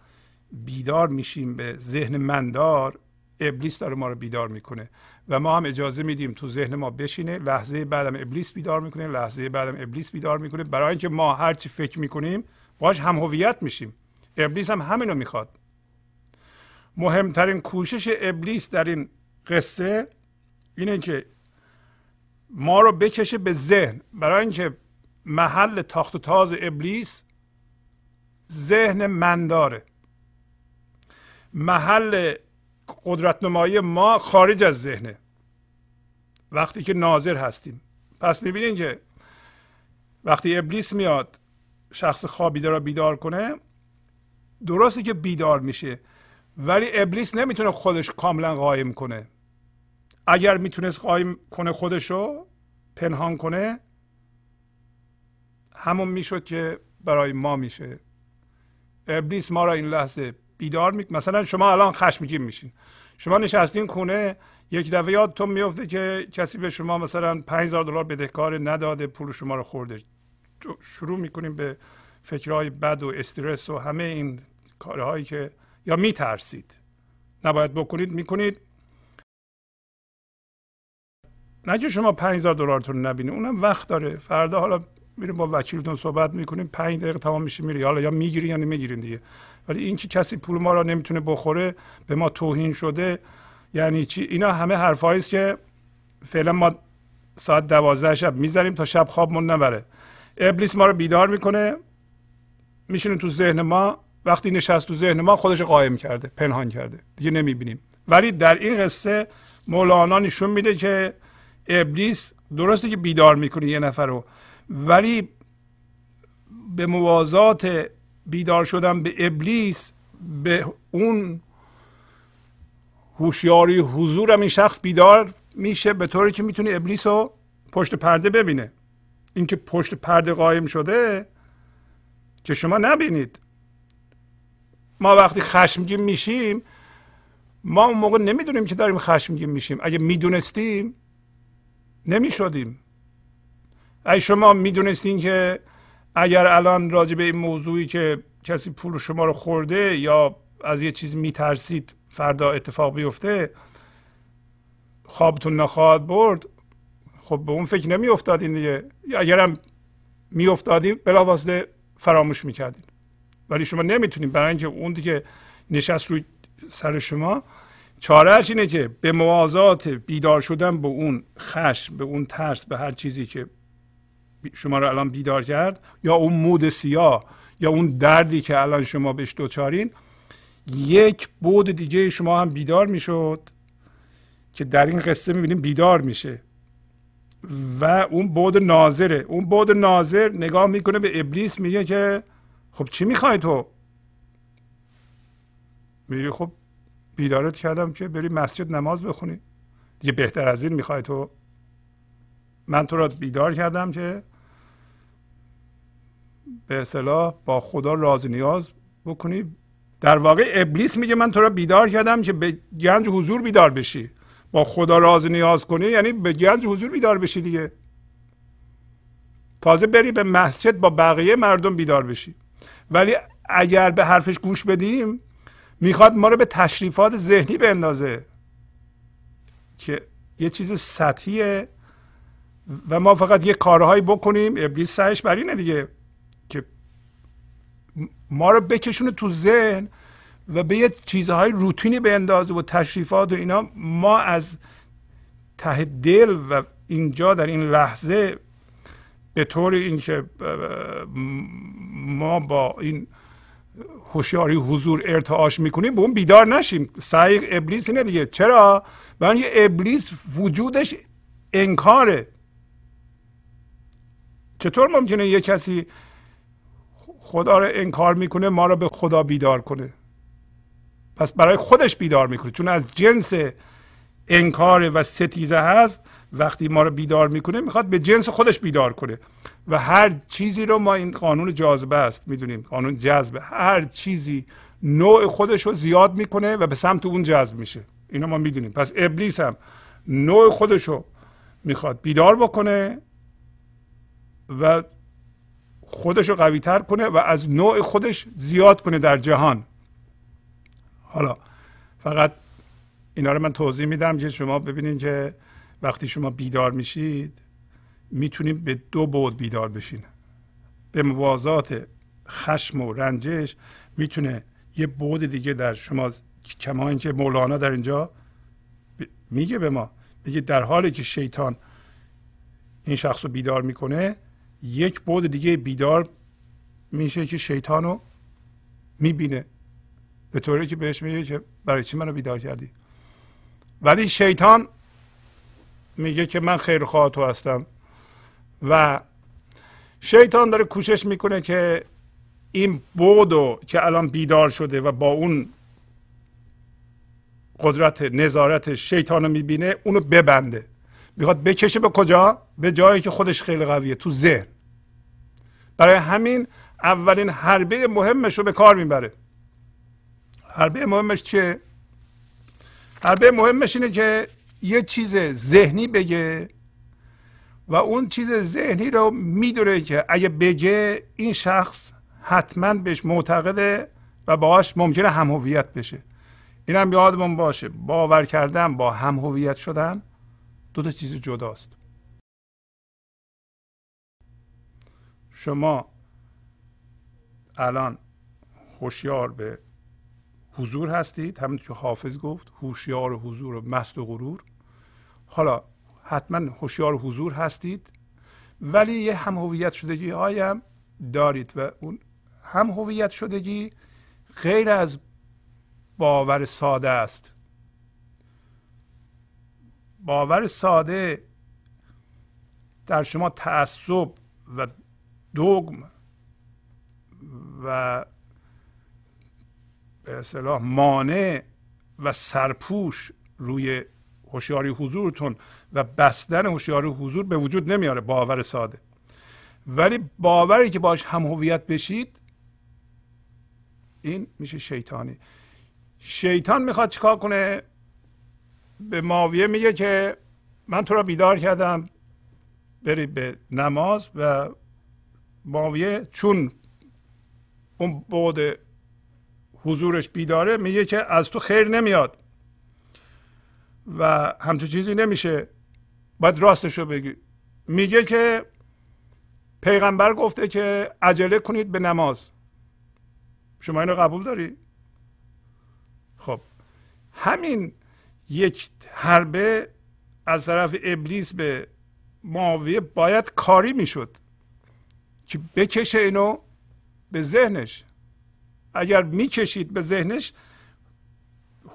بیدار میشیم به ذهن مندار ابلیس داره ما رو بیدار می‌کنه. و ما هم اجازه میدیم تو ذهن ما بشینه لحظه بعدم ابلیس بیدار می‌کنه لحظه بعدم ابلیس بیدار می‌کنه. برای اینکه ما هر چی فکر می‌کنیم باش هم هویت میشیم. ابلیس هم همینو می‌خواد. مهمترین کوشش ابلیس در این قصه اینه که ما رو بکشه به ذهن. برای اینکه محل تاخت و تاز ابلیس ذهن من داره. محل قدرت نمایی ما خارج از ذهنه. وقتی که ناظر هستیم. پس می‌بینین که وقتی ابلیس میاد شخص خوابیده را بیدار کنه درسته که بیدار میشه ولی ابلیس نمی‌تونه خودش کاملا قایم کنه. اگر می‌تونست قایم کنه خودشو پنهان کنه همون می‌شد که برای ما میشه. ابلیس ما را این لحظه بیدار می مثلا شما الان خشمگین میشین. شما نشستین خونه یک دفعه یادتون میفته که کسی به شما مثلا 5000 دلار بدهکار نداده پول شما رو خورده. شروع می‌کنیم به فکرهای بد و استرس و همه این کارهایی که یا میترسید. نباید بکنید می‌کنید. نه که شما 5000 دلارتون نبینید اونم وقت داره. فردا حالا میریم با وکیلتون صحبت می‌کنیم پنج دقیقه تمام میشه میری. حالا یا می‌گیری یا نمی‌گیرین دیگه. ولی این که کسی پول ما را نمی‌تونه بخوره به ما توهین شده یعنی چی؟ اینا همه حرفایی است که فعلا ما ساعت دوازده شب می‌ذاریم تا شب خوابمون نبره. ابلیس ما رو بیدار می‌کنه میشینه تو ذهن ما. وقتی نشست تو ذهن ما خودش قایم کرده پنهان کرده. دیگه نمی‌بینیم. ولی در این قصه مولانا نشون میده که ابلیس درسته که بیدار می‌کنه یه نفر رو ولی به موازات بیدار شدن به ابلیس به اون هوشیاری حضورم این شخص بیدار میشه به طوری که می‌تونه ابلیس رو پشت پرده ببینه. اینکه پشت پرده قایم شده که شما نبینید. ما وقتی خشمگین میشیم ما اون موقع نمی‌دونیم که داریم خشمگین میشیم. اگه می‌دونستیم نمی‌شدیم. ای شما می‌دونستین که اگر الان راجع به این موضوعی که کسی پول شما رو خورده یا از یه چیز میترسید فردا اتفاق بیفته خوابتون نخواهد برد خب به اون فکر نمی افتادین دیگه. اگرم می افتادیم بلافاصله فراموش می‌کردین. ولی شما نمی‌تونید برای اینکه اون دیگه نشست روی سر شما چارهش اینه که به موازات بیدار شدن به اون خشم به اون ترس به هر چیزی که شما رو الان بیدار کرد یا اون مود سیاه یا اون دردی که الان شما بهش دوچارین یک بود دیگه شما هم بیدار می‌شد که در این قصه می‌بینیم بیدار میشه. و اون بود ناظره. اون بود ناظر نگاه می‌کنه به ابلیس میگه که خب چی می‌خوای تو؟ میگه خب بیدارت کردم که بری مسجد نماز بخونی. دیگه بهتر از این می‌خوای تو. من تو را بیدار کردم که به اصطلاح با خدا راز نیاز بکنی. در واقع ابلیس میگه من تو را بیدار کردم که به گنج حضور بیدار بشی. با خدا راز نیاز کنی یعنی به گنج حضور بیدار بشی دیگه. تازه بری به مسجد با بقیه مردم بیدار بشی. ولی اگر به حرفش گوش بدیم می‌خواد ما رو به تشریفات ذهنی بندازه که یه چیز سطحیه و ما فقط یه کارهایی بکنیم ابلیس سرش بر اینه دیگه که ما رو بکشونه تو ذهن و به یه چیزهای روتینی اندازه و تشریفات و اینا. ما از ته دل و اینجا در این لحظه به طور اینکه ما با این هوشیاری حضور ارتعاش می‌کنیم به اون بیدار نشیم. سعی ابلیس اینه دیگه. چرا؟ برای ابلیس وجودش انکاره. چطور ممکنه یه کسی خدا رو انکار می‌کنه ما رو به خدا بیدار کنه؟ پس برای خودش بیدار می‌کنه. چون از جنس انکار و ستیزه هست وقتی ما رو بیدار می‌کنه می‌خواد به جنس خودش بیدار کنه. و هر چیزی رو ما این قانون جاذبه است می‌دونیم. قانون جذبه. هر چیزی نوع خودش رو زیاد می‌کنه و به سمت اون جذب میشه. اینو ما می‌دونیم. پس ابلیس هم نوع خودش رو می‌خواد بیدار بکنه و خودش رو قوی تر کنه و از نوع خودش زیاد کنه در جهان. حالا فقط اینا رو من توضیح میدم که شما ببینید که وقتی شما بیدار میشید می‌تونید به دو بود بیدار بشین. به موازات خشم و رنجش می‌تونه یه بود دیگه در شما کما اینکه مولانا در اینجا میگه به ما میگه در حالی که شیطان این شخص رو بیدار می‌کنه یک بود دیگه بیدار میشه که شیطان رو می‌بینه. به طوری که بهش میگه که برای چی منو بیدار کردی؟ ولی شیطان میگه که من خیرخواه تو هستم. و شیطان داره کوشش می‌کنه که این بودو که الان بیدار شده و با اون قدرت نظارت شیطان رو می‌بینه اونو ببنده. می‌خواد بکشه به کجا؟ به جایی که خودش خیلی قویه تو ذهن. برای همین اولین حربه مهمش رو به کار می‌بره. حربه مهمش چیه؟ حربه مهمش اینه که یه چیز ذهنی بگه و اون چیز ذهنی رو می‌دونه که اگه بگه این شخص حتما بهش معتقده و باهاش ممکنه هم هویت بشه. این هم یادمون باشه باور کردن با هم هویت شدن دو تا چیز جداست. شما الان هوشیار به حضور هستید همین که حافظ گفت هوشیار حضور و مست و غرور. حالا حتما هوشیار حضور هستید ولی یه هم هویت شدگی هایم دارید و اون هم هویت شدگی غیر از باور ساده است. باور ساده در شما تعصب و دوگم و به اصطلاح مانع و سرپوش روی هوشیاری حضورتون و بستن هوشیاری حضور به وجود نمیاره باور ساده. ولی باوری که باش هم هویت بشید این میشه شیطانی. شیطان می‌خواد چیکار کنه؟ به ماویه میگه که من تو را بیدار کردم بری به نماز و ماویه چون اون بعد حضورش بیداره میگه که از تو خیر نمیاد. و همچون چیزی نمیشه. باید راستش رو بگی. میگه که پیغمبر گفته که عجله کنید به نماز. شما اینو قبول داری؟ خب. همین یک حربه از طرف ابلیس به معاویه باید کاری می‌شد که بکشه اینو به ذهنش. اگر می‌کشید به ذهنش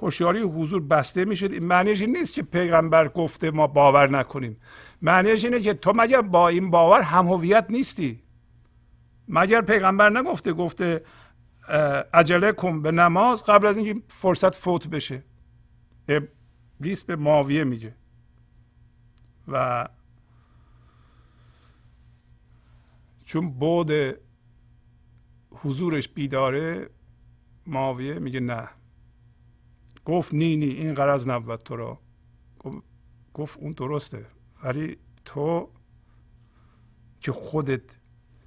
هوشیاری حضور بسته می‌شد. این معنیش این نیست که پیغمبر گفته ما باور نکنیم. معنیش اینه که تو مگر با این باور هم هویت نیستی؟ مگر پیغمبر نگفته گفته عجله کن به نماز قبل از اینکه فرصت فوت بشه. ابلیس به ماویه میگه. و چون بود حضورش بیداره ماویه میگه نه. گفت نی نی این قرض نبود تو را. گفت اون درسته. ولی تو که خودت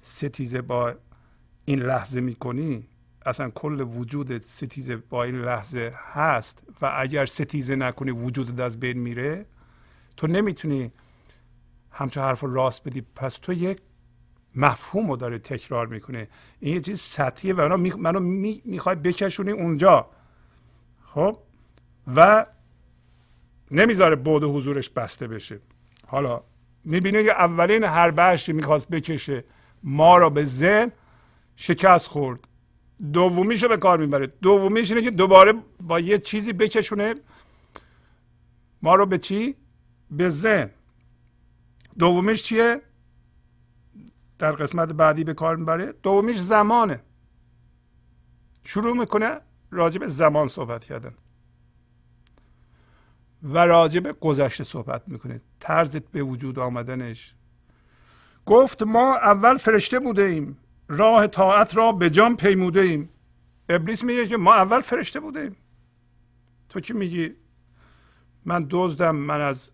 ستیزه با این لحظه می‌کنی اصلا کل وجودت ستیزه با این لحظه هست و اگر ستیزه نکنی وجودت از بین میره تو نمی‌تونی همچه حرف راست بدی. پس تو یک مفهوم رو داره تکرار می‌کنه این یه چیز سطحیه و منو می‌خواد بکشونی اونجا. خب؟ و نمی‌ذاره بود حضورش بسته بشه. حالا می‌بینه که اولین هر بخشی می‌خواست بکشه ما را به ذهن شکست خورد. دومیش رو به کار می‌بره. دومیش اینه که دوباره با یه چیزی بکشونه. ما رو به چی؟ به ذهن. دومیش چیه؟ در قسمت بعدی به کار می‌بره. دومیش زمانه. شروع می‌کنه راجع به زمان صحبت کردن. و راجع به گذشته صحبت می‌کنه طرزت به وجود آمدنش. گفت ما اول فرشته بوده ایم راه طاعت را به جان پیموده ایم ابلیس میگه که ما اول فرشته بوده ایم تو که میگی؟ من دزدم من از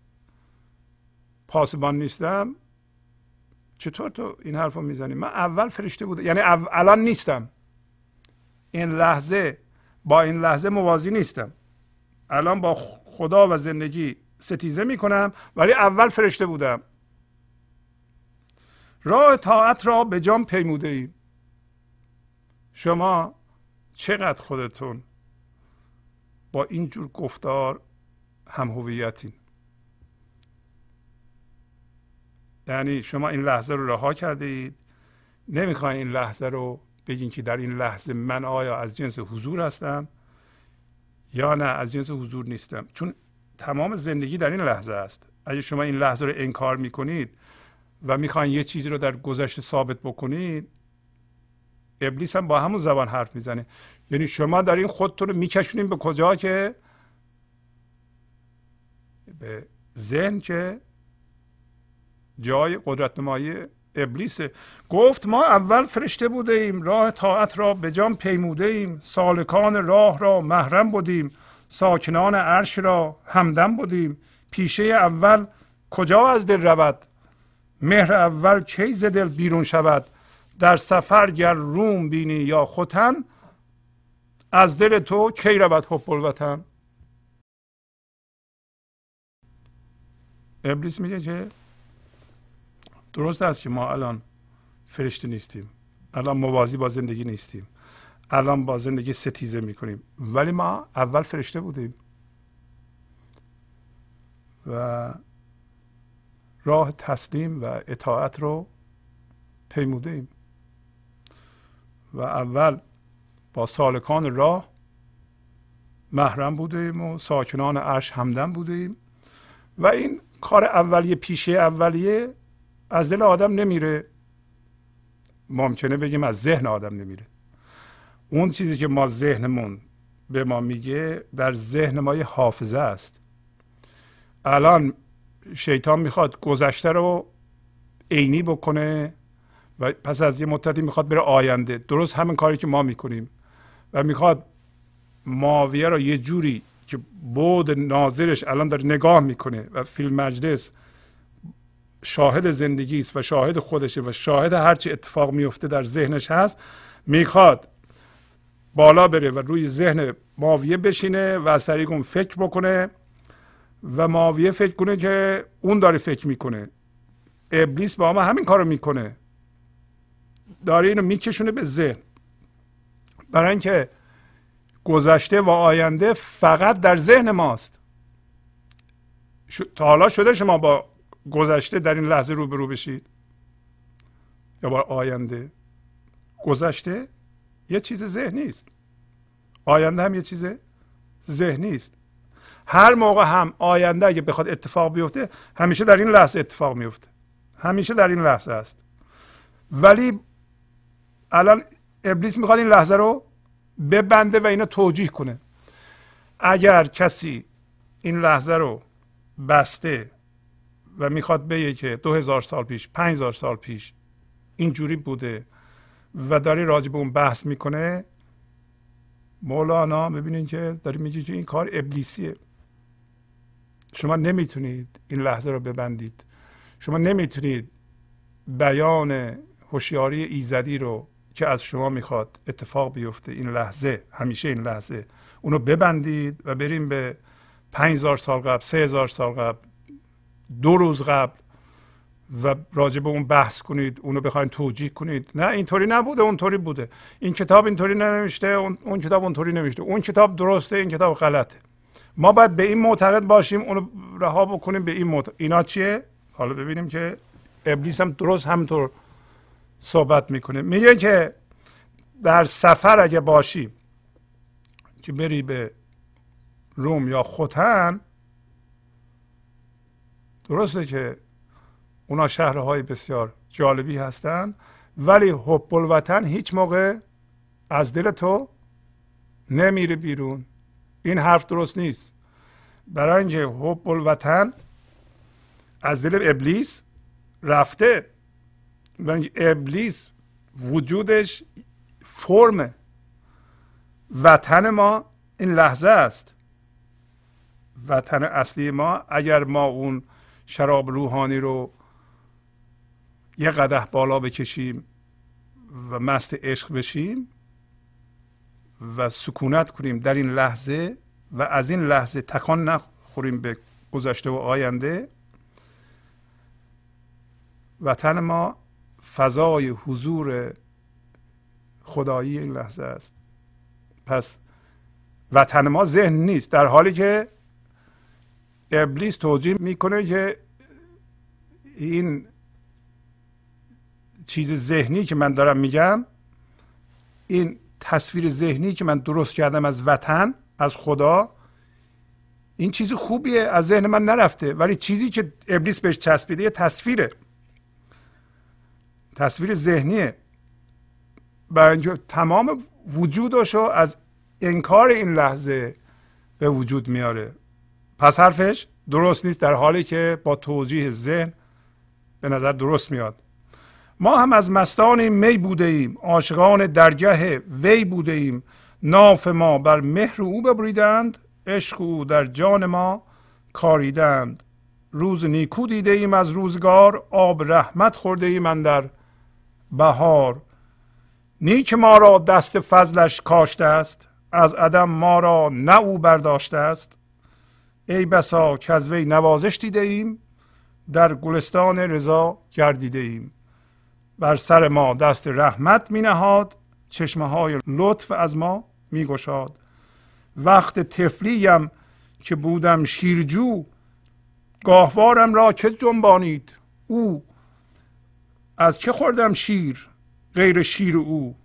پاسبان نیستم. چطور تو این حرف رو می‌زنی؟ من اول فرشته بوده. یعنی الان نیستم. این لحظه با این لحظه موازی نیستم. الان با خدا و زندگی ستیزه می‌کنم ولی اول فرشته بودم. راه طاعت را به جان پیموده ایم. شما چقدر خودتون با این جور گفتار هم هویتین؟ یعنی شما این لحظه رو رها کرده اید. نمی‌خواین این لحظه رو بگین که در این لحظه من آیا از جنس حضور هستم؟ یا نه از جنس حضور نیستم. چون تمام زندگی در این لحظه است. اگه شما این لحظه رو انکار می‌کنید و می‌خواین یه چیزی رو در گذشته ثابت بکنید ابلیس هم با همون زبان حرف می‌زنه. یعنی شما در این خودتون رو به کجا که؟ به ذهن که جای قدرت نمایی ابلیسه. گفت ما اول فرشته بوده ایم راه طاعت را به جان پیموده ایم سالکان راه را محرم بودیم ساکنان عرش را همدم بودیم پیشه اول کجا از دل رود؟ مهر اول کی ز دل بیرون شود؟ در سفر گر روم بینی یا خوتن از دل تو کی رود حب الوطن؟ ابلیس میگه که درست است که ما الان فرشته نیستیم. الان موازی با زندگی نیستیم. الان با زندگی ستیزه می‌کنیم. ولی ما اول فرشته بودیم. و راه تسلیم و اطاعت رو پیموده ایم و اول با سالکان راه محرم بودیم و ساکنان عرش همدن بودیم و این کار اولیه پیشه اولیه از دل آدم نمیره. ممکنه بگیم از ذهن آدم نمیره. اون چیزی که ما ذهنمون به ما میگه در ذهن ما یه حافظه است. الان شیطان می‌خواد گذشته رو عینی بکنه و پس از یه مدتی می‌خواد بره آینده. درست همین کاری که ما می‌کنیم. و می‌خواد ماویه رو یه جوری که بود ناظرش الان داره نگاه می‌کنه و فیلم مجلس شاهد زندگی است و شاهد خودشه و شاهد هرچی اتفاق میفته در ذهنش هست می‌خواد بالا بره و روی ذهن ماویه بشینه و از طریق اون فکر بکنه و ماویه فکر کنه که اون داره فکر می‌کنه. ابلیس با ما همین کارو می‌کنه. داره اینو میکشونه به ذهن. برای اینکه گذشته و آینده فقط در ذهن ماست. تا حالا شده شما با گذشته در این لحظه روبرو بشید. یا با آینده. گذشته یه چیز ذهنی است آینده هم یه چیز ذهنی است هر موقع هم آینده اگه بخواد اتفاق بیفته همیشه در این لحظه اتفاق میفته. همیشه در این لحظه است. ولی الان ابلیس می‌خواد این لحظه رو ببنده و اینو توجیه کنه. اگر کسی این لحظه رو بسته و می‌خواد بگه که دو هزار سال پیش پنج هزار سال پیش اینجوری بوده و داری راجع به اون بحث می‌کنه. مولانا می‌بینید که داری میگه که این کار ابلیسیه. شما نمی‌تونید این لحظه رو ببندید. شما نمی‌تونید بیان هوشیاری ایزدی رو که از شما می‌خواد اتفاق بیفته این لحظه همیشه این لحظه. اونو ببندید و بریم به پنج هزار سال قبل سه هزار سال قبل. دو روز قبل و راجع به اون بحث کنید اونو بخواید توجیه کنید. نه اینطوری نبوده اونطوری بوده. این کتاب اینطوری ننوشته اون, کتاب اونطوری نوشته. اون کتاب درسته این کتاب غلطه. ما باید به این معتقد باشیم اونو رها بکنیم به این معتقد اینا چیه؟ حالا ببینیم که ابلیس هم درست همطور صحبت می‌کنه. میگه که در سفر اگه باشی که بری به روم یا خوتن درسته که اونا شهرهای بسیار جالبی هستند ولی حب الوطن هیچ موقع از دل تو نمیره بیرون. این حرف درست نیست. برای اینکه حب الوطن از دل ابلیس رفته ابلیس وجودش فرم وطن ما این لحظه است. وطن اصلی ما اگر ما اون شراب روحانی رو یه قده بالا بکشیم و مست عشق بشیم و سکونت کنیم در این لحظه و از این لحظه تکان نخوریم به گذشته و آینده. وطن ما فضای حضور خدایی این لحظه است. پس وطن ما ذهن نیست در حالی که ابلیس توجیه می‌کنه که این چیز ذهنی که من دارم میگم این تصویر ذهنی که من درست کردم از وطن از خدا این چیز خوبیه از ذهن من نرفته ولی چیزی که ابلیس بهش چسبیده یه تصویره. تصویر ذهنیه. برای اینجا تمام وجودشو از انکار این لحظه به وجود میاره. پس حرفش درست نیست در حالی که با توجیه ذهن به نظر درست میاد. ما هم از مستان می بوده ایم عاشقان درگه وی بوده ایم ناف ما بر مهر او ببریدند عشق او در جان ما کاریدند. روز نیکو دیده ایم از روزگار آب رحمت خورده ایم من در بهار. نیک ما را دست فضلش کاشته است از عدم ما را نه او برداشته است. ای بسا که از وی نوازش دیده ایم در گلستان رضا گردیده ایم. بر سر ما دست رحمت می نهاد چشمه های لطف از ما می گشاد. وقت تفلیم که بودم شیرجو گاهوارم را چه جنبانید او؟ از که خوردم شیر غیر شیر او؟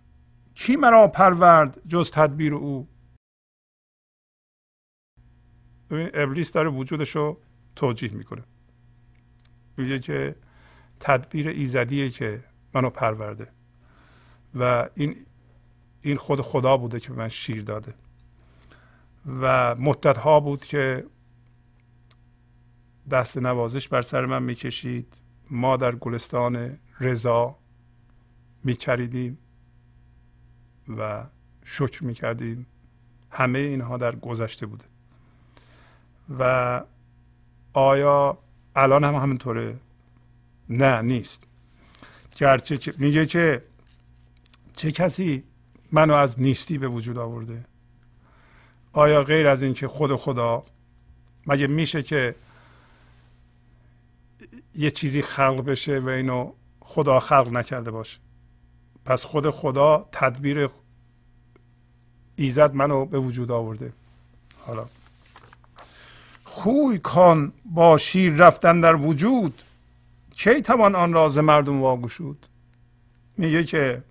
کی مرا پرورد جز تدبیر او؟ ببین ابلیس داره وجودش رو توجیه می‌کنه. میگه که تدبیر ایزدیه که منو پرورده و این این خود خدا بوده که به من شیر داده. و مدت ها بود که دست نوازش بر سر من می‌کشید. ما در گلستان رضا میچریدیم و شکر می‌کردیم. همه اینها در گذشته بوده. و آیا الان هم همینطوره؟ نه نیست. گرچه میگه که چه کسی منو از نیستی به وجود آورده؟ آیا غیر از اینکه خود خدا؟ مگه میشه که یه چیزی خلق بشه و اینو خدا خلق نکرده باشه؟ پس خود خدا تدبیر ایزد منو به وجود آورده. حالا خوی کان با شیر رفتن در وجود کی توان آن راز مردم واگشود؟ میگه که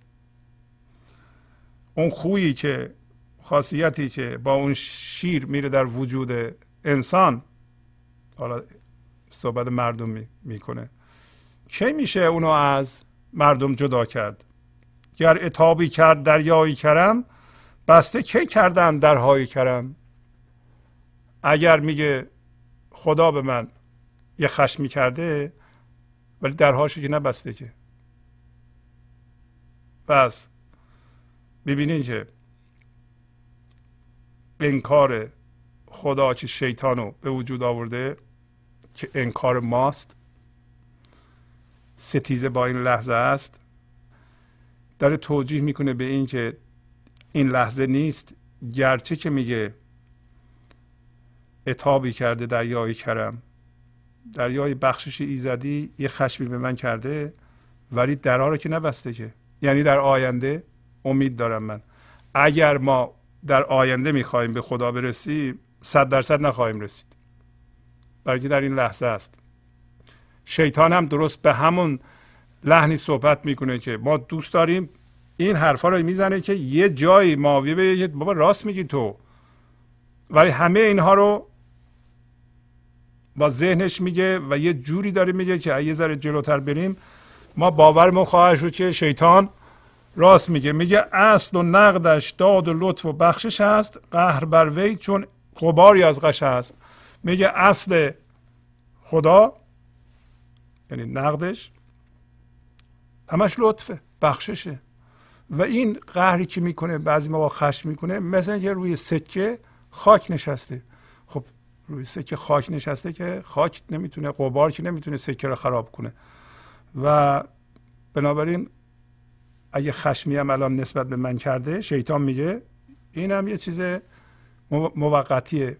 اون خویی که خاصیتی که با اون شیر میره در وجود انسان حالا صحبت مردم می‌کنه. کی میشه اونو از مردم جدا کرد؟ گر اتابی کرد دریایی کرم بسته کی کردن درهای کرم؟ اگر میگه خدا به من یه خشمی کرده ولی درهاشو که نبسته که. پس ببینید که انکار خدا که شیطان رو به وجود آورده که انکار ماست. ستیزه با این لحظه است. داره توجیه می‌کنه به این که این لحظه نیست. گرچه که میگه اتابی کرده دریای کرم. دریای بخشش ایزدی یه خشمی به من کرده ولی درا رو که نبسته که. یعنی در آینده امید دارم من. اگر ما در آینده می‌خواهیم به خدا برسیم صد درصد نخواهیم رسید. برای در این لحظه است. شیطان هم درست به همون لحنی صحبت می‌کنه که ما دوست داریم این حرفا رو می‌زنه که یه جایی ماوی به بابا راست میگی تو. ولی همه اینها رو با ذهنش میگه و یه جوری داره میگه که یه ذره جلوتر بریم ما باورمون خواهد شد که شیطان راست میگه. میگه اصل و نقدش داد و لطف و بخشش هست قهر بر وی چون غباری از قش هست. میگه اصل خدا یعنی نقدش همش لطفه بخششه. و این قهری که می‌کنه بعضی موقع خشم می‌کنه مثل اینکه روی سکه خاک نشسته. روی سکه خاک نشسته که خاک نمی‌تونه قبار که نمی‌تونه سکه رو خراب کنه. و بنابراین اگه خشمی هم الان نسبت به من کرده شیطان میگه این هم یه چیز موقتیه.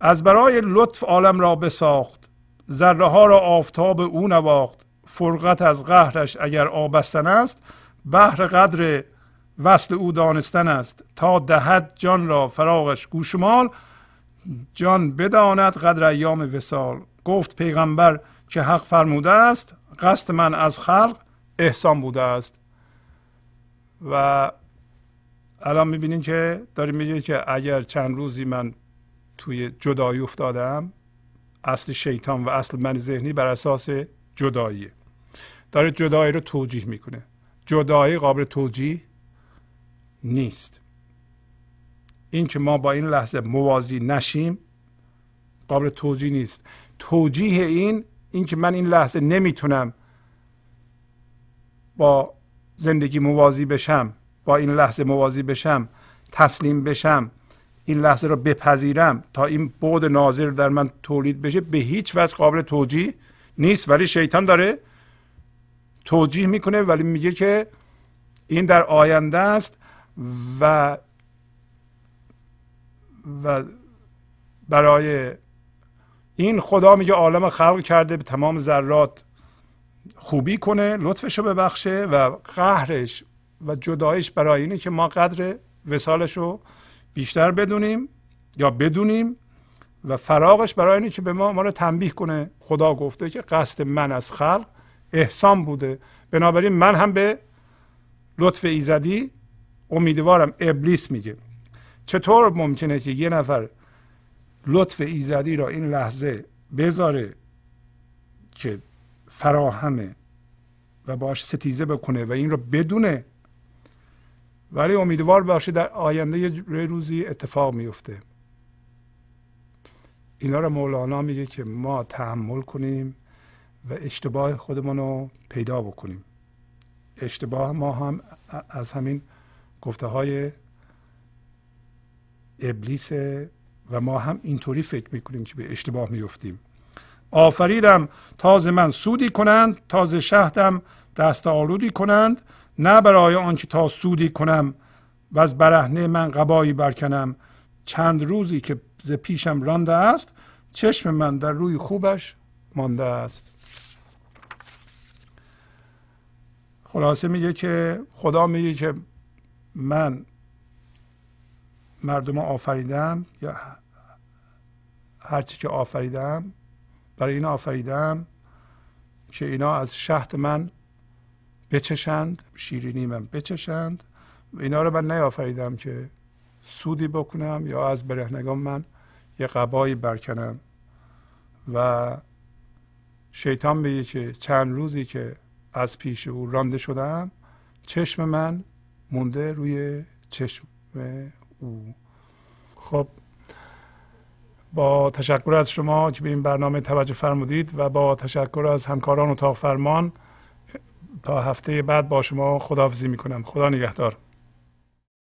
از برای لطف عالم را بساخت ذره ها را آفتاب او نواخت. فرقت از قهرش اگر آبستن است بهر قدر وصل او دانستن است. تا دهد جان را فراغش گوشمال جان بداند قدر ایام وسال گفت پیغمبر که حق فرموده است قصد من از خلق احسان بوده است. و الان می‌بینین که داریم میگه که اگر چند روزی من توی جدایی افتادم اصل شیطان و اصل من ذهنی بر اساس جداییه. داره جدایی رو توجیه می‌کنه. جدایی قابل توجیه نیست. این که ما با این لحظه موازی نشیم قابل توجیه نیست. توجیه این این که من این لحظه نمی‌تونم با زندگی موازی بشم با این لحظه موازی بشم تسلیم بشم این لحظه رو بپذیرم تا این بود ناظر در من تولید بشه به هیچ وجه قابل توجیه نیست. ولی شیطان داره توجیه می‌کنه ولی میگه که این در آینده است و و برای این خدا میگه عالم خلق کرده به تمام ذرات خوبی کنه لطفش رو ببخشه و قهرش و جدایش برای اینه که ما قدر وسالش رو بیشتر بدونیم یا بدونیم و فراغش برای اینه که به ما ما رو تنبیه کنه. خدا گفته که قصد من از خلق احسان بوده. بنابراین من هم به لطف ایزدی امیدوارم ابلیس میگه. چطور ممکنه که یه نفر لطف ایزدی را این لحظه بذاره که فراهمه و باش ستیزه بکنه و این رو بدونه؟ ولی امیدوار باشه در آینده یه روزی اتفاق میفته. اینا رو مولانا میگه که ما تحمل کنیم و اشتباه خودمون رو پیدا بکنیم. اشتباه ما هم از همین گفته های ابلیس و ما هم اینطوری فکر می‌کنیم که به اشتباه میفتیم آفریدم تازه من سودی کنند تازه شهدم دست آلودی کنند. نه برای آنچه تا سودی کنم و از برهنه من قبایی برکنم. چند روزی که ز پیشم رانده است چشم من در روی خوبش مانده است. خلاصه میگه که خدا میگه که من مردم آفریدم یا هرچی که آفریدم برای این آفریدم که اینا از شهد من بچشند شیرینی من بچشند. اینا رو من نیافریدم که سودی بکنم یا از برهنگان من یه قبایی برکنم. و شیطان میگه که چند روزی که از پیش او رانده شدم چشم من مونده روی چشم خب با تشکر از شما که به این برنامه توجه فرمودید و با تشکر از همکاران اتاق فرمان تا هفته بعد با شما خداحافظی می‌کنم. خدا نگهدار.